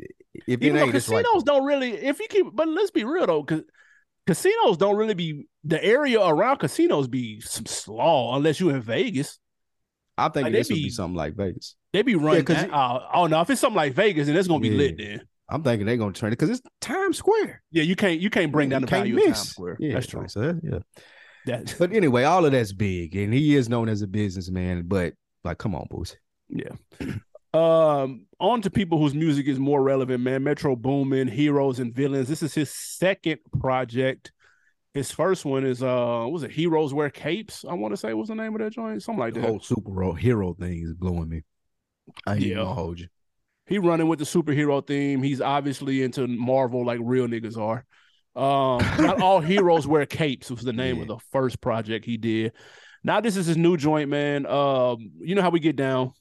If Even though casinos like, don't really, if you keep, but let's be real though, because casinos don't really be the area around casinos be some slaw unless you're in Vegas. I think like, this be, would be something like Vegas. They be running. Yeah, that, uh, oh no, if it's something like Vegas, then it's gonna be yeah. lit. Then I'm thinking they're gonna turn it because it's Times Square. Yeah, you can't you can't bring down the value miss. of Times Square. Yeah, that's true. So, yeah. That, but anyway, all of that's big, and he is known as a businessman. But like, come on, Boosie. Yeah. Um, on to people whose music is more relevant, man. Metro Boomin, Heroes and Villains. This is his second project. His first one is uh was it Heroes Wear Capes? I want to say what's the name of that joint, something like The that. whole super hero thing is blowing me. I ain't Yeah. gonna hold you. he running with the superhero theme. He's obviously into Marvel like real niggas are. Um, not all *laughs* heroes wear capes was the name of the first project he did. Now this is his new joint, man. Um, you know how we get down.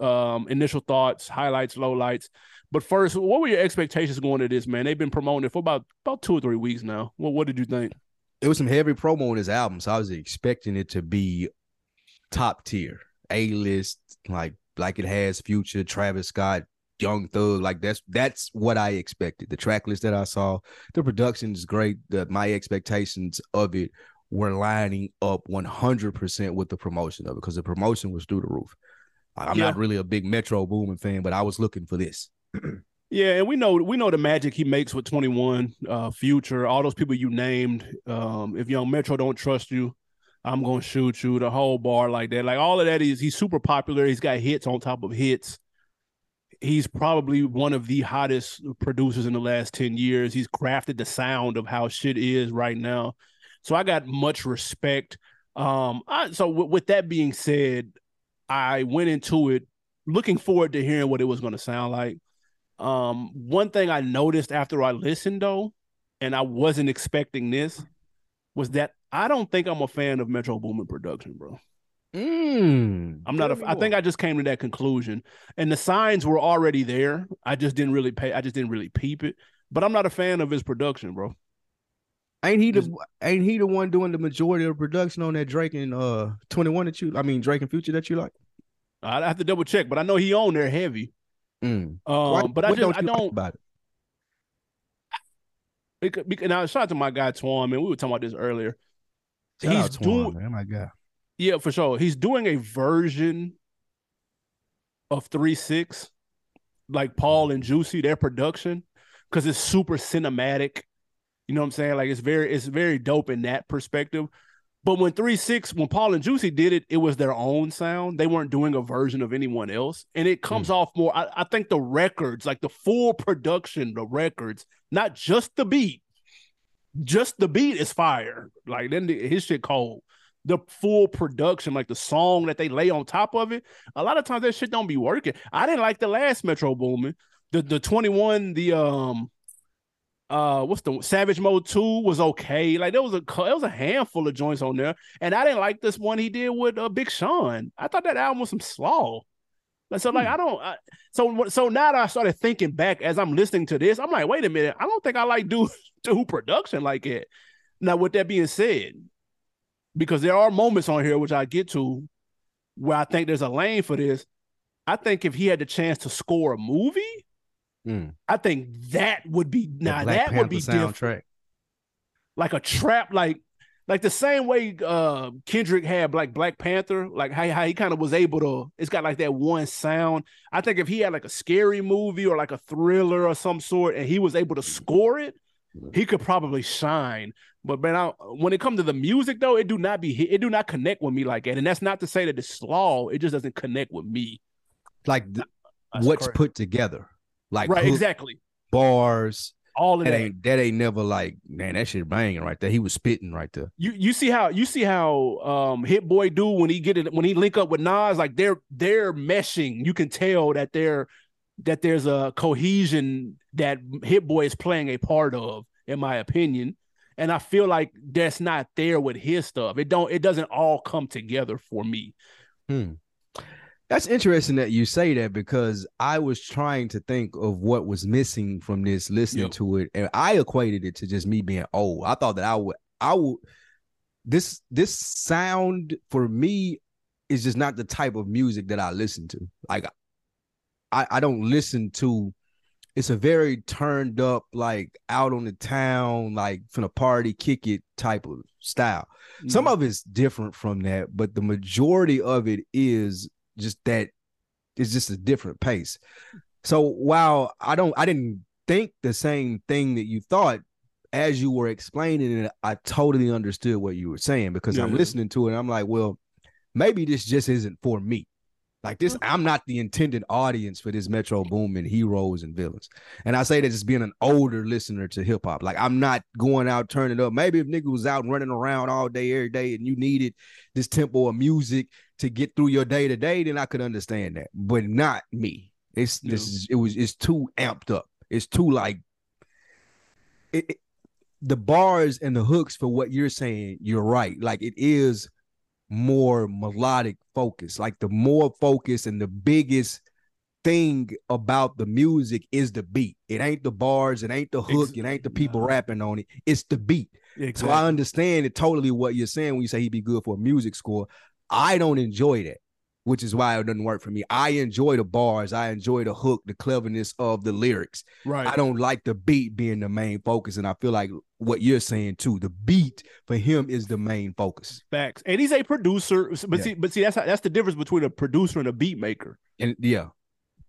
Um, initial thoughts, highlights, lowlights. But first, what were your expectations going to this, man? They've been promoting it for about about two or three weeks now. Well, what did you think? It was some heavy promo on this album, so I was expecting it to be top tier, A list, like like it has Future, Travis Scott, Young Thug. Like that's that's what I expected. The track list that I saw, the production is great. The, my expectations of it were lining up 100% with the promotion of it because the promotion was through the roof. I'm Yeah. not really a big Metro Boomin fan, but I was looking for this. *clears throat* Yeah, and we know we know the magic he makes with 21, uh, Future, all those people you named. Um, if Young Metro don't trust you, I'm gonna shoot you. The whole bar like that, like all of that is he's super popular. He's got hits on top of hits. He's probably one of the hottest producers in the last 10 years. He's crafted the sound of how shit is right now. So I got much respect. Um, I, so with, with that being said, I went into it looking forward to hearing what it was to sound like. Um, one thing I noticed after I listened though, and I wasn't expecting this, was that I don't think I'm a fan of Metro Boomin production, bro. Mm, I'm not. A, I think I just came to that conclusion, and the signs were already there. I just didn't really pay. I just didn't really peep it. But I'm not a fan of his production, bro. Ain't he the ain't he the one doing the majority of the production on that Drake and uh 21 that you I mean Drake and Future that you like? I have to double check, but I know he on there heavy. Mm. Um, Why- but I just I you like don't. about it. Because, because now shout out to my guy Twan, man. We were talking about this earlier. Shout He's doing- him, man. My God. Yeah, for sure. He's doing a version of Three Six, like Paul and Juicy, their production, because it's super cinematic. You know what I'm saying? Like it's very, it's very dope in that perspective. But when Three Six, when Paul and Juicy did it, it was their own sound. They weren't doing a version of anyone else, and it hmm. comes off more. I, I think the records, like the full production, the records, not just the beat, just the beat is fire. Like then the, his shit cold the full production, like the song that they lay on top of it, a lot of times that shit don't be working. I didn't like the last Metro Boomin. The the 21, the um uh what's the Savage Mode 2 was okay. Like there was a there was a handful of joints on there. And I didn't like this one he did with uh, Big Sean. I thought that album was some slaw. So like I don't I, so so now that I started thinking back as I'm listening to this, I'm like, wait a minute, I don't think I like do *laughs* do production like it. Now, with that being said, because there are moments on here which I get to where I think there's a lane for this. I think if he had the chance to score a movie, Mm. I think that would be now that Panther would be different. Like a trap, like like the same way uh Kendrick had like Black Panther, like how, how he kind of was able to, it's got like that one sound. I think if he had like a scary movie or like a thriller or some sort, and he was able to score it, he could probably shine. But man, I, when it comes to the music though, it do not be it do not connect with me like that. And that's not to say that it's slaw, it just doesn't connect with me. Like th- That's what's correct. put together. Like right, hook, exactly. bars. All of That that. ain't that ain't never like, man, that shit banging right there. He was spitting right there. You you see how you see how um Hit Boy do when he get it when he link up with Nas like they're they're meshing. You can tell that they're that there's a cohesion that Hit Boy is playing a part of, in my opinion. And I feel like that's not there with his stuff. It don't it doesn't all come together for me. Hmm. That's interesting that you say that because I was trying to think of what was missing from this listening Yep. to it, and I equated it to just me being old. I thought that I would, I would. This this sound for me is just not the type of music that I listen to. Like, I I don't listen to. It's a very turned up, like out on the town, like from a party, kick it type of style. Some Mm-hmm. of it's different from that, but the majority of it is just that it's just a different pace. So while I don't I didn't think the same thing that you thought as you were explaining it, I totally understood what you were saying because I'm listening to it. And I'm like, well, maybe this just isn't for me. Like this, mm-hmm. I'm not the intended audience for this Metro Boomin heroes and villains. And I say that just being an older listener to hip hop. Like I'm not going out turning up. Maybe if nigga was out running around all day, every day, and you needed this tempo of music to get through your day to day, then I could understand that. But not me. It's this is it was it's too amped up. It's too like it, it, the bars and the hooks for what you're saying. You're right. Like it is more melodic focus. Like the more focus and the biggest thing about the music is the beat. It ain't the bars, it ain't the hook, it ain't the people rapping on it. It's the beat. Exactly. So I understand it totally what you're saying when you say he'd be good for a music score. I don't enjoy that which is why it doesn't work for me. I enjoy the bars, I enjoy the hook, the cleverness of the lyrics. Right. I don't like the beat being the main focus, and I feel like what you're saying too. The beat for him is the main focus. Facts, and he's a producer, but yeah. see, but see, that's how, that's the difference between a producer and a beat maker. And yeah,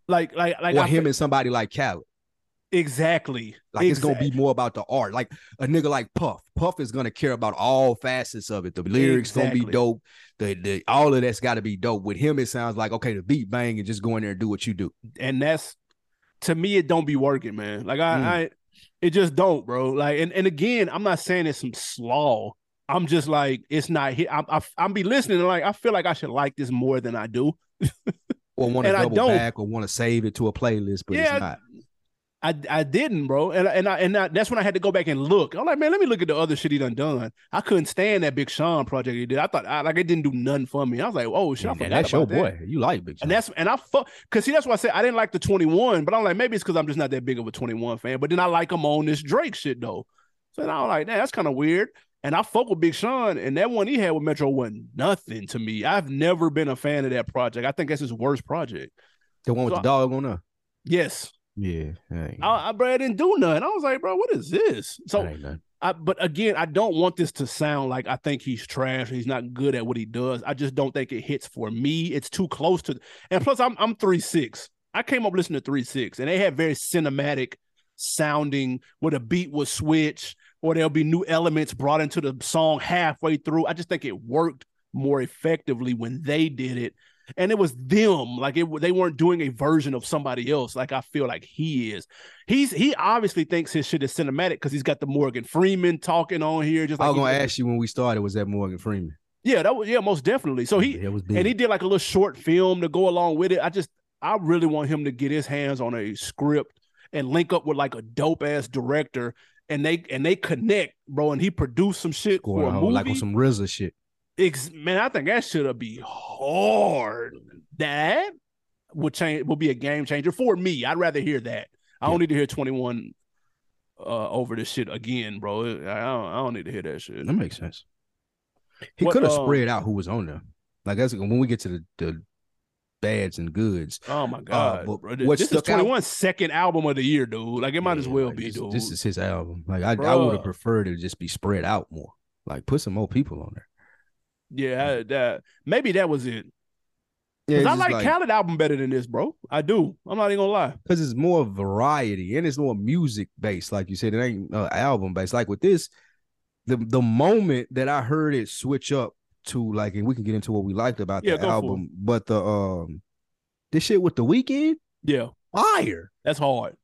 like like like or I him and somebody like Khaled. Exactly. Like exactly. it's gonna be more about the art. Like a nigga like Puff. Puff is gonna care about all facets of it. The lyrics exactly. gonna be dope. The the all of that's gotta be dope. With him, it sounds like okay, the beat bang and just go in there and do what you do. And that's to me, it don't be working, man. Like I, mm. I it just don't, bro. Like and, and again, I'm not saying it's some slaw. I'm just like it's not here. I'm I, I'm be listening and like I feel like I should like this more than I do. or want to *laughs* double back or want to save it to a playlist, but yeah, it's not. I I didn't, bro, and and I and I, that's when I had to go back and look. I'm like, man, let me look at the other shit he done done. I couldn't stand that Big Sean project he did. I thought I, like it didn't do nothing for me. I was like, oh shit, yeah, that's your boy. You like Big Sean, and that's and I fuck because see that's why I said I didn't like the 21, but I'm like maybe it's because I'm just not that big of a 21 fan. But then I like him on this Drake shit though, so I was like, man, that's kind of weird. And I fuck with Big Sean, and that one he had with Metro wasn't nothing to me. I've never been a fan of that project. I think that's his worst project. The one with so the dog on there. Yes. Yeah, I, I, bro, I didn't do nothing. I was like, bro, what is this? So, I, but again, I don't want this to sound like I think he's trash. He's not good at what he does. I just don't think it hits for me. It's too close to. And plus, I'm I'm three six. I came up listening to three six, and they had very cinematic sounding where the beat was switch or there'll be new elements brought into the song halfway through. I just think it worked more effectively when they did it and it was them like it they weren't doing a version of somebody else like i feel like he is. He's he obviously thinks his shit is cinematic because he's got the morgan freeman talking on here just like i was gonna ask you when we started was that morgan freeman? Yeah that was yeah most definitely. So he yeah, and he did like a little short film to go along with it. I just i really want him to get his hands on a script and link up with like a dope ass director and they and they connect bro and he produced some shit for a movie like on some RZA shit man, I think that should have be hard. That would change will be a game changer for me. I'd rather hear that. I don't need to hear 21 uh, over this shit again, bro. I don't, I don't need to hear that shit. That makes sense. He could have uh, spread out who was on there. Like that's when we get to the, the bads and goods. Oh my uh, god, uh, bro. This is 21 second album of the year, dude. Like it might yeah, as well like be, this, dude. This is his album. Like I, I would have preferred it to just be spread out more. Like put some more people on there. Yeah, that maybe that was it. Yeah, I like, like Khaled album better than this, bro. I do. I'm not even gonna lie. Because it's more variety and it's more music based, like you said. It ain't uh, album based. Like with this, the the moment that I heard it switch up to like, and we can get into what we liked about yeah, the album, but the um, this shit with the Weeknd, yeah, fire. That's hard.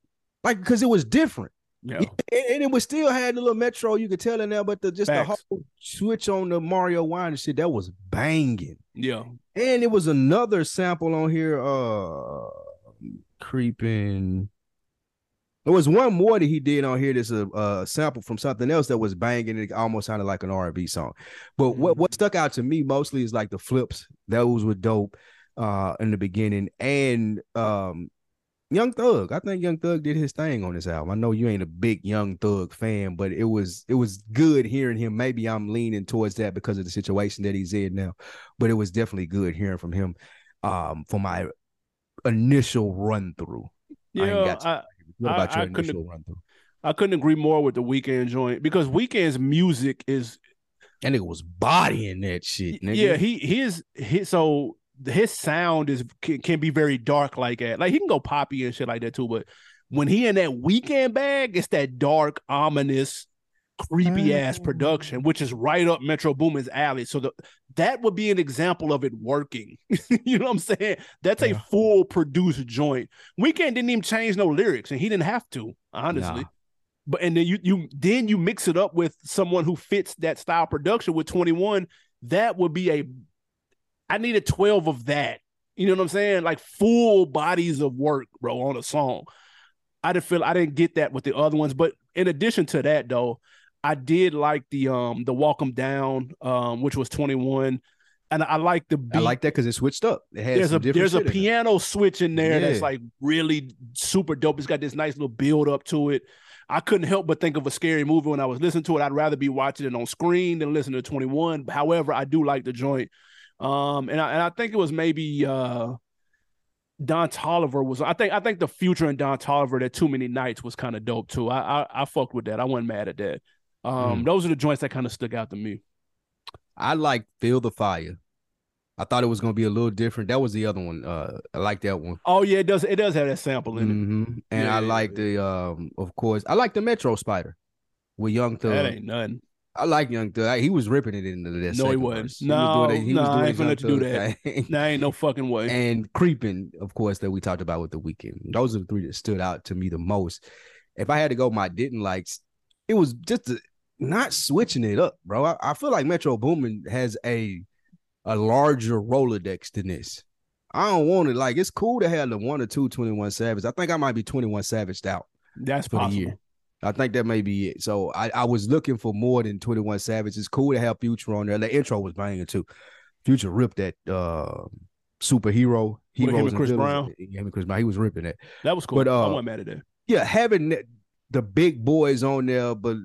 Like because it was different. Yeah. And, and, it was still had the little metro you could tell in there, but the just Facts. the whole switch on the Mario Winans shit that was banging. Yeah. And it was another sample on here, uh creeping. There was one more that he did on here. That's a, a sample from something else that was banging. It almost sounded like an R&B song. But mm-hmm. what what stuck out to me mostly is like the flips. Those were dope uh in the beginning, and um Young Thug. I think Young Thug did his thing on this album. I know you ain't a big Young Thug fan, but it was it was good hearing him. Maybe I'm leaning towards that because of the situation that he's in now, but it was definitely good hearing from him um, for my initial run through. Yeah, I, I, what about I, your initial run through? I couldn't agree more with the Weeknd joint because Weeknd's music is and it was bodying that shit. Nigga. Yeah, he his his so his sound is can, can, be very dark like that. Like he can go poppy and shit like that too. But when he in that Weeknd bag, it's that dark, ominous, creepy mm-hmm. ass production, which is right up Metro Boomin's alley. So the, that would be an example of it working. *laughs* you know what I'm saying? That's yeah. a full produced joint. Weeknd didn't even change no lyrics, and he didn't have to, honestly. Nah. But and then you you then you mix it up with someone who fits that style production with 21. That would be a I needed 12 of that. You know what I'm saying? Like full bodies of work, bro, on a song. I didn't feel I didn't get that with the other ones. But in addition to that, though, I did like the um the Walk 'em Down, um, which was 21. And I like the beat. I like that because it switched up. It there's a there's a piano switch in there yeah. that's like really super dope. It's got this nice little build up to it. I couldn't help but think of a scary movie when I was listening to it. I'd rather be watching it on screen than listening to 21. However, I do like the joint. Um, and I, and I think it was maybe uh Don Toliver was I think I think the future in Don Toliver that too many nights was kind of dope too. I, I I fucked with that. I wasn't mad at that. Um, mm. those are the joints that kind of stuck out to me. I like Feel the Fire. I thought it was gonna be a little different. That was the other one. Uh, I like that one. Oh yeah, it does. It does have that sample in it. Mm-hmm. And yeah, I like yeah. the um, of course, I like the Metro Spider with Young Thug. That ain't nothing. I like Young Thug. He was ripping it into this. No, he wasn't. He no, was doing it. He no, was doing I ain't gonna let you do that. Nah, ain't no fucking way. And creeping, of course, that we talked about with the Weeknd. Those are the three that stood out to me the most. If I had to go, my didn't likes, it was just a, not switching it up, bro. I, I feel like Metro Boomin has a a larger Rolodex than this. I don't want it. Like it's cool to have the one or two 21 Savage. I think I might be 21 Savaged out. That's for possible. the year. I think that may be it. So I, I was looking for more than 21 Savage. It's cool to have Future on there. The intro was banging too. Future ripped that uh superhero. Heroes Chris Brown. Yeah, Chris Brown. He was ripping it. That was cool. But, uh, I wasn't mad at that. Yeah, having the big boys on there, but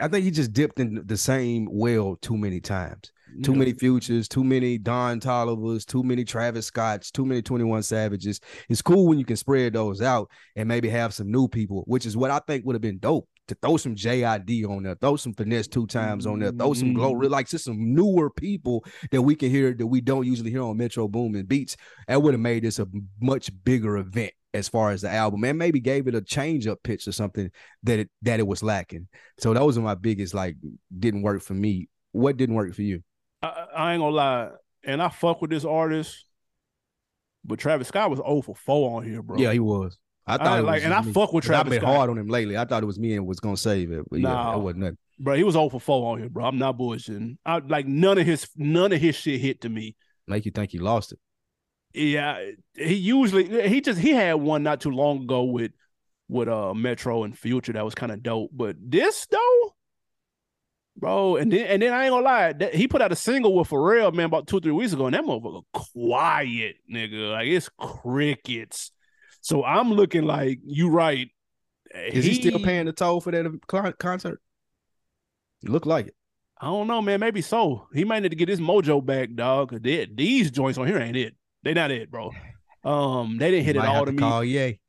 I think he just dipped in the same well too many times. Too yeah. many futures, too many Don Tolivers, too many Travis Scotts, too many 21 Savages. It's cool when you can spread those out and maybe have some new people, which is what I think would have been dope to throw some JID on there, throw some Finesse2tymes on there, throw some glow, mm-hmm. like just some newer people that we can hear that we don't usually hear on Metro Boomin beats. That would have made this a much bigger event as far as the album and maybe gave it a change up pitch or something that it that it was lacking. So those are my biggest like didn't work for me. What didn't work for you? I, I ain't gonna lie, and I fuck with this artist, but Travis Scott was 0 for 4 on here, bro. Yeah, he was. I thought I, like, and I fuck with Travis. I've been Scott. hard on him lately. I thought it was me and was gonna save it, but nah, yeah, it wasn't nothing. Bro, he was 0 for 4 on here, bro. I'm not bullshitting. I like none of his none of his shit hit to me. Make you think he lost it. Yeah, he usually he just he had one not too long ago with with uh Metro and Future that was kind of dope. But this though, bro. And then and then I ain't gonna lie, that, he put out a single with Pharrell, man, about two three weeks ago, and that motherfucker quiet, nigga. Like it's crickets. So I'm looking like you right. Is he, he still paying the toll for that concert? Look like it. I don't know, man. Maybe so. He might need to get his mojo back, dog. They, these joints on here ain't it. They not it, bro. Um, they didn't hit it all to, me. Call Ye.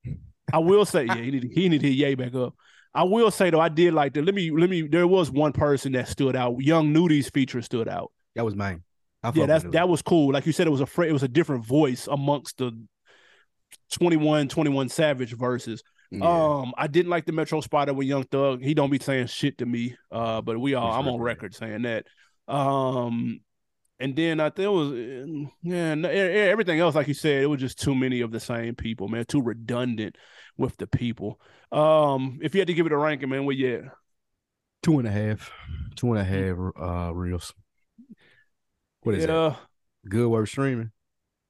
I will say, yeah, he need he need to hit Ye back up. I will say though, I did like that. Let me let me. There was one person that stood out. Young Nudy's feature stood out. That was mine. yeah, that's that was cool. Like you said, it was a fr- it was a different voice amongst the 21, 21 Savage verses. Yeah. Um, I didn't like the Metro Spider with Young Thug. He don't be saying shit to me. Uh, but we all I'm on record saying that. Um, and then I think it was yeah, everything else, like you said, it was just too many of the same people, man. Too redundant with the people. Um, if you had to give it a ranking, man, what you at? Two and a half, two and a half uh reels. What is yeah. that? Good worth streaming.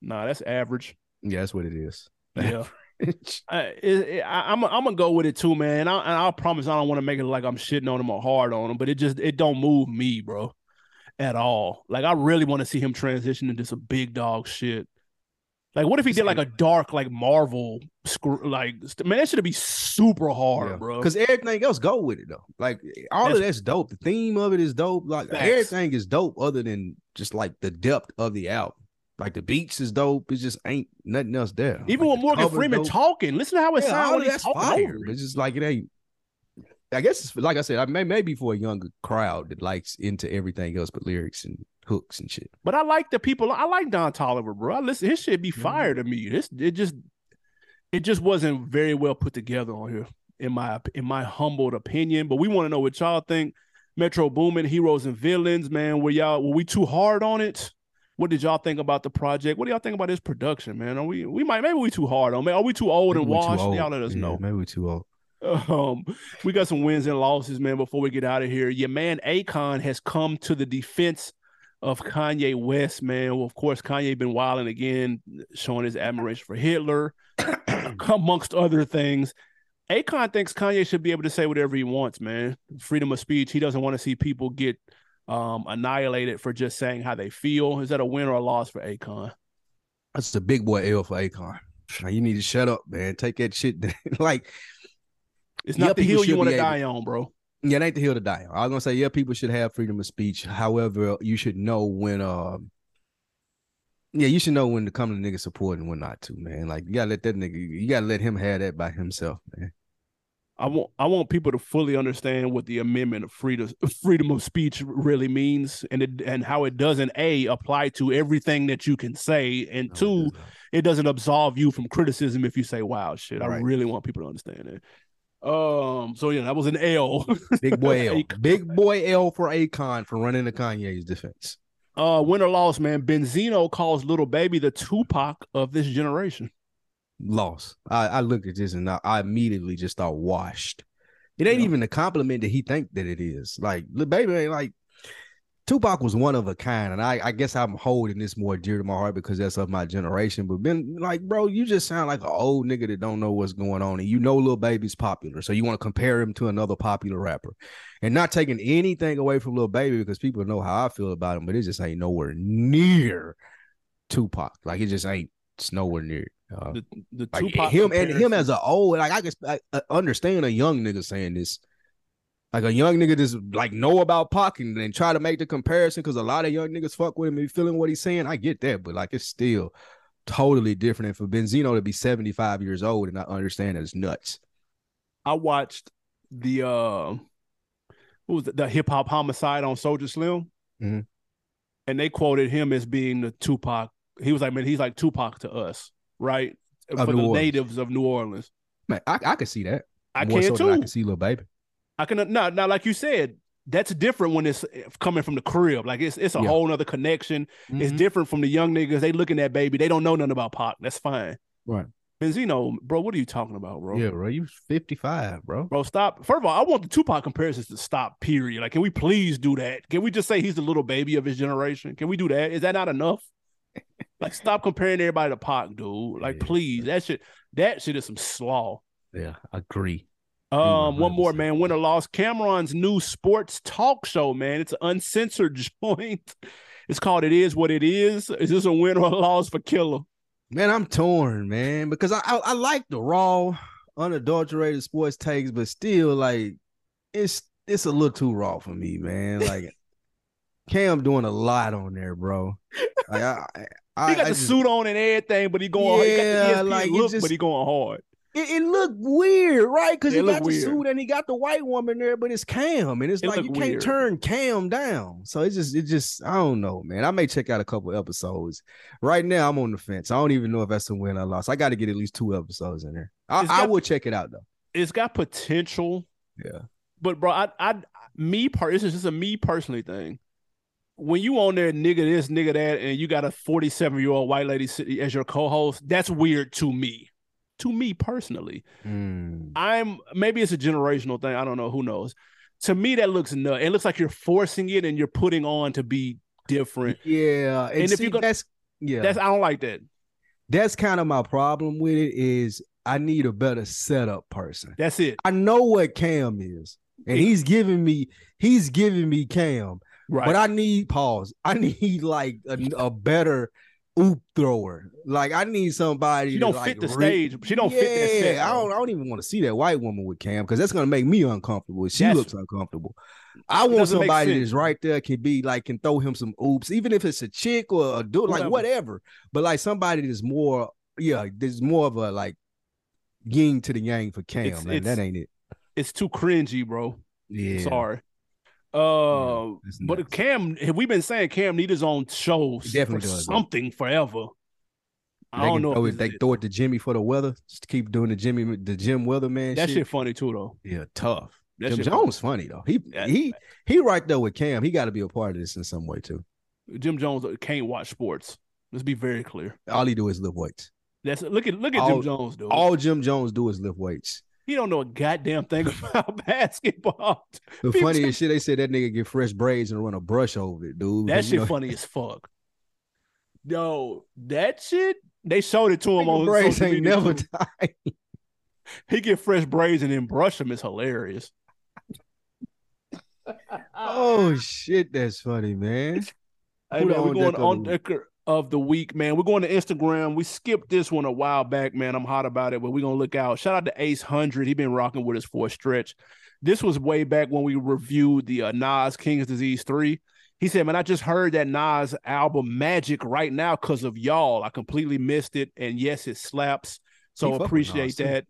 Nah, that's average. Yeah, that's what it is. Yeah. *laughs* I, it, I, am I'm gonna go with it too, man. And I, I promise I don't want to make it like I'm shitting on them or hard on them, but it just it don't move me, bro, at all. Like I really want to see him transition into some big dog shit. Like, what if he did like a dark, like Marvel, screw like man, that should be super hard, yeah. bro. Because everything else go with it though. Like all that's, of that's dope. The theme of it is dope. Like facts. everything is dope, other than just like the depth of the album. Like the beats is dope. It just ain't nothing else there. Even like with Morgan Freeman talking, listen to how it yeah, sounds. That's fire. It's just like it ain't. I guess it's like I said, I may maybe for a younger crowd that likes into everything else but lyrics and hooks and shit. But I like the people. I like Don Toliver, bro. I listen, his shit be fire mm-hmm. to me. This it just it just wasn't very well put together on here, in my in my humbled opinion. But we want to know what y'all think. Metro Boomin, Heroes and Villains, man. Were y'all were we too hard on it? What did y'all think about the project? What do y'all think about this production, man? Are we we might maybe we too hard on man? Are we too old Maybe and washed? old. Y'all let us Yeah, know. Maybe we too old. *laughs* Um, we got some wins and losses, man. Before we get out of here, your man Akon has come to the defense of Kanye West, man. Well, of course, Kanye been wilding again, showing his admiration for Hitler, *clears throat* *clears throat* amongst other things. Akon thinks Kanye should be able to say whatever he wants, man. Freedom of speech. He doesn't want to see people get um, annihilated for just saying how they feel. Is that a win or a loss for Akon? That's a big boy L for Akon. You need to shut up, man. Take that shit. down. *laughs* like, It's Yeah, not the hill you want to die on, bro. yeah, it ain't the hill to die on. I was gonna say, yeah, people should have freedom of speech. However, you should know when um yeah, you should know when to come to nigga support and when not to, man. Like you gotta let that nigga you gotta let him have that by himself, man. I want I want people to fully understand what the amendment of freedom freedom of speech really means and it, and how it doesn't a apply to everything that you can say and two it doesn't absolve you from criticism if you say wild shit. I really want people to understand that. Um so yeah, that was an L. *laughs* Big boy L. Big boy L for Akon for running to Kanye's defense. Uh win or loss, man. Benzino calls Lil Baby the Tupac of this generation. Loss. I, I looked at this and I, I immediately just thought washed. It ain't Yeah. even the compliment that he think that it is. Like the baby ain't like Tupac was one of a kind, and I, I guess I'm holding this more dear to my heart because that's of my generation. But Ben, like, bro, you just sound like an old nigga that don't know what's going on, and you know, Lil Baby's popular, so you want to compare him to another popular rapper, and not taking anything away from Lil Baby because people know how I feel about him, but it just ain't nowhere near Tupac. Like it just ain't. It's nowhere near. Uh, The the like Tupac him and him as an old like I can I, I understand a young nigga saying this. Like a young nigga just like know about Pac and then try to make the comparison because a lot of young niggas fuck with him and feeling what he's saying. I get that, but like it's still totally different. And for Benzino to be 75 years old and not understand that it's nuts. I watched the uh what was it, the hip hop homicide on Soulja Slim, Mhm. and they quoted him as being the Tupac. He was like, man, he's like Tupac to us, right? Of For New the Orleans. natives of New Orleans. Man, I, I can see that. I More can so too. I can see Lil Baby. I can now, now, like you said, that's different when it's coming from the crib. Like it's it's a Yeah. whole other connection. It's Mhm. different from the young niggas. They looking at baby. They don't know nothing about Pac. That's fine. Right. Benzino, bro, what are you talking about, bro? Yeah, bro. You 55, bro. Bro, stop. First of all, I want the Tupac comparisons to stop, period. Like, can we please do that? Can we just say he's the Lil Baby of his generation? Can we do that? Is that not enough? *laughs* like, stop comparing everybody to Pac, dude. Like, Yeah. please. That shit, that shit is some slaw. Yeah, agree. Um, one more, man. Win or loss. Cam'ron's new sports talk show, man. It's an uncensored *laughs* joint. It's called It Is What It Is. Is this a win or a loss for Killa? Man, I'm torn, man, because I, I I like the raw, unadulterated sports takes, but still, like, it's it's a little too raw for me, man. *laughs* Like, Cam doing a lot on there, bro. Like, I, I, He got I the just- suit on and everything, but he going hard. He Yeah, got the ESPN like, look, just- but he going hard. It, it looked weird, right? Because he got the weird. suit and he got the white woman there, but it's Cam, and it's It like you can't weird. turn Cam down. So it's just, it just, I don't know, man. I may check out a couple episodes. Right now, I'm on the fence. I don't even know if that's a win or loss. I got to get at least two episodes in there. I, It's I will check it out though. It's got potential. Yeah. But bro, I, I, me per, this is just a me personally thing. When you on there, nigga this, nigga that, and you got a 47 year old white lady as your co-host, that's weird to me. To me personally, Mm. I'm maybe it's a generational thing. I don't know. Who knows? To me, that looks nut. It looks like you're forcing it and you're putting on to be different. Yeah, and, And if you're gonna- that's yeah, That's I don't like that. that's kind of my problem with it. Is I need a better setup person. That's it. I know what Cam is, and Yeah. he's giving me he's giving me Cam, Right. but I need pause. I *laughs* need like a, a better oop thrower. Like I need somebody. she don't like, fit the re- stage. She don't fit that Yeah, set. I don't. I don't even want to see that white woman with Cam because that's gonna make me uncomfortable. She That's- looks uncomfortable. I want somebody that's right there can be like can throw him some oops, even if it's a chick or a dude, like Whatever. whatever. But like somebody that's more, yeah, there's more of a like yin to the yang for Cam. It's- man, that ain't it. It's too cringy, bro. Yeah, Sorry. Uh, but. Cam, we've been saying Cam need his own show for does, bro. something forever. I They don't know. Throw if they throw it to Jimmy for the weather. Just keep doing the Jimmy, the Jim Weatherman that shit. shit funny too, though. Yeah, tough. That Jim Jones funny though. He he he right there with Cam. He got to be a part of this in some way too. Jim Jones can't watch sports. Let's be very clear. All he do is lift weights. That's look at look at All- Jim Jones, dude. All Jim Jones do is lift weights. He don't know a goddamn thing *laughs* about basketball. The People funniest shit they said that nigga get fresh braids and run a brush over it, dude. That You shit know, funny as fuck. Yo, that shit. They showed it to him on braids social ain't media, never too. tied. *laughs* He get fresh braids and then brush them is hilarious. *laughs* Oh shit, that's funny, man. Hey Who the man, we're on going on decker of the week, man. We're going to Instagram. We skipped this one a while back, man. I'm hot about it, but we're gonna look out. Shout out to Ace Hundred. He been rocking with us for a stretch. This was way back when we reviewed the uh, Nas King's Disease 3. He said, Man, I just heard that Nas album Magic right now because of y'all. I completely missed it. And yes, it slaps. So Nas, appreciate too. that.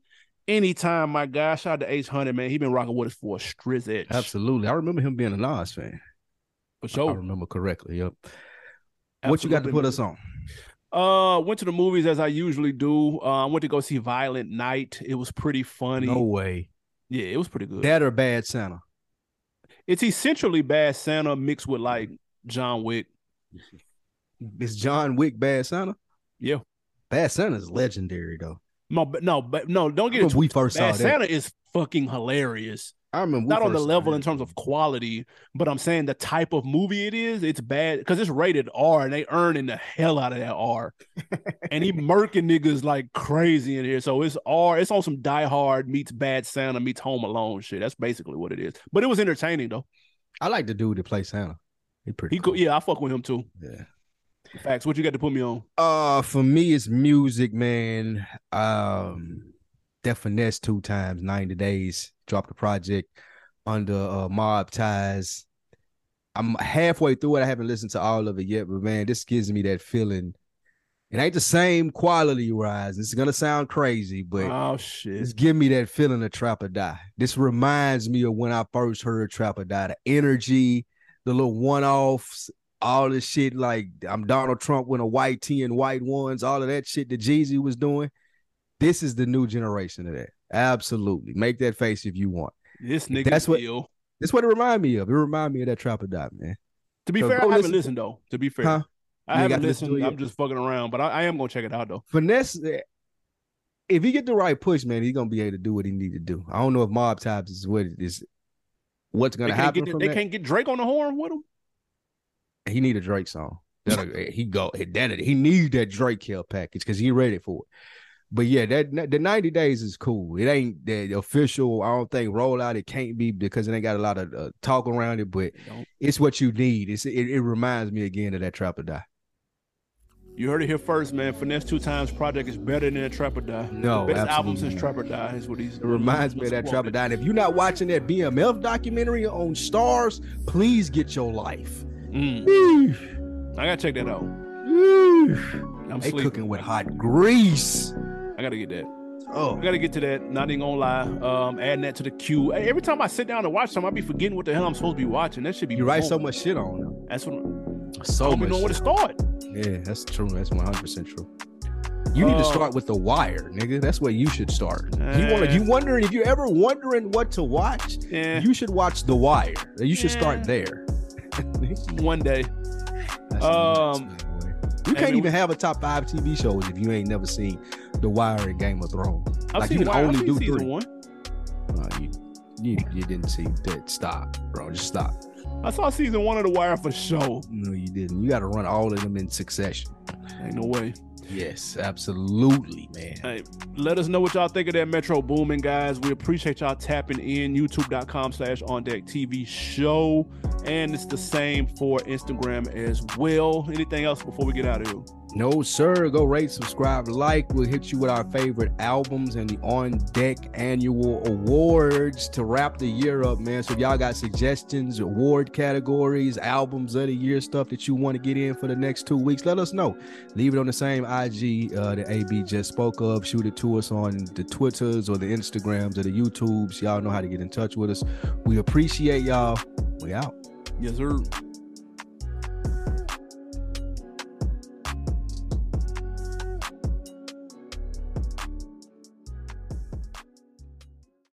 Anytime, my guy. Shout out to Ace Hundred, man. He been rocking with us for a edge. Absolutely. I remember him being a Nas fan. For sure, I remember correctly. Yep. What you got to put us on? Uh, went to the movies as I usually do. Uh, I went to go see Violent Night. It was pretty funny. No way. Yeah, it was pretty good. That or Bad Santa? it's essentially Bad Santa mixed with like John Wick. Is John Wick Bad Santa? Yeah. Bad Santa is legendary though. No, but no, but no, don't get it. we first saw Bad that. Santa is fucking hilarious. I remember Not on the level that. in terms of quality, but I'm saying the type of movie it is, it's bad because it's rated R and they earning the hell out of that R. *laughs* and he murking niggas like crazy in here. So it's R, it's on some Die Hard meets Bad Santa meets Home Alone shit. That's basically what it is. But it was entertaining though. I like the dude that plays Santa. He pretty He cool. yeah, I fuck with him too. yeah. Facts. What you got to put me on? Uh, for me, it's music, man. Um, that Finesse2tymes, ninety days. Dropped the project under uh, Mob Ties. I'm halfway through it. I haven't listened to all of it yet, but man, this gives me that feeling. It ain't the same quality wise. It's gonna sound crazy, but oh shit. it's give me that feeling of Trap or Die. This reminds me of when I first heard Trap or Die. The energy, the little one-offs, all this shit. Like I'm Donald Trump with a white tee and white ones, all of that shit that Jeezy was doing. This is the new generation of that. Absolutely. Make that face if you want. This nigga That's what- ill. That's what it remind me of. It remind me of that Trap or Die, man. To be So fair, I haven't listen listened though. To be fair, Huh? I You haven't got to listen to listened. it I'm just fucking around, but I, I am gonna check it out though. Finesse. If he get the right push, man, he's gonna be able to do what he need to do. I don't know if Mob Ties is what it is. What's gonna happen get, they that? can't get Drake on the horn with him. he need a Drake song. *laughs* He go that he need that Drake kill package because he ready for it. But yeah, that the ninety days is cool. It ain't the official. I don't think rollout. It can't be because it ain't got a lot of uh, talk around it. But it's what you need. It's it, it reminds me again of that Trap or Die. You heard it here first, man. Finesse2tymes project is better than a Trap or Die. No, the best album since not. Trap or Die is what he's. It reminds me of that Trap or Die. And if you're not watching that BMF documentary on Starz, please get your life. Mm, I gotta check that out. I'm They sleeping. cooking with hot grease. I gotta get that. Oh, I gotta get to that. Not even gonna lie. Um, adding that to the queue. Hey, every time I sit down to watch something, I be forgetting what the hell I'm supposed to be watching. That should be. you write so much shit on them. That's what. I So don't much. even know where to start. Yeah, that's true. That's one hundred percent true. You need to Uh, start with the wire, nigga. That's where you should start. you want Eh. You wondering if you're ever wondering what to watch? Yeah. You should watch the wire. You should Yeah. start there. *laughs* One day. That's Um, nuts, man, boy. You can't man, even have a top five TV shows if you ain't never seen The Wire and Game of Thrones. I've like you can Wire. Only do three. one. You, you you didn't see that. Stop, bro. Just stop. I saw season one of The Wire for sure. No, you didn't. You got to run all of them in succession. Ain't no way. Yes, absolutely, man. Hey, let us know what y'all think of that Metro Boomin, guys. We appreciate y'all tapping in. YouTube.com slash on deck TV show. And it's the same for Instagram as well. Anything else before we get out of here? No, sir. Go rate, subscribe, like. We'll hit you with our favorite albums and the On Deck annual awards to wrap the year up, man. So if y'all got suggestions, award categories, albums of the year, stuff that you want to get in for the next two weeks, let us know. Leave it on the same IG uh, that AB just spoke of. Shoot it to us on the Twitters or the Instagrams or the YouTubes. Y'all know how to get in touch with us. We appreciate y'all. We out. Yes, sir.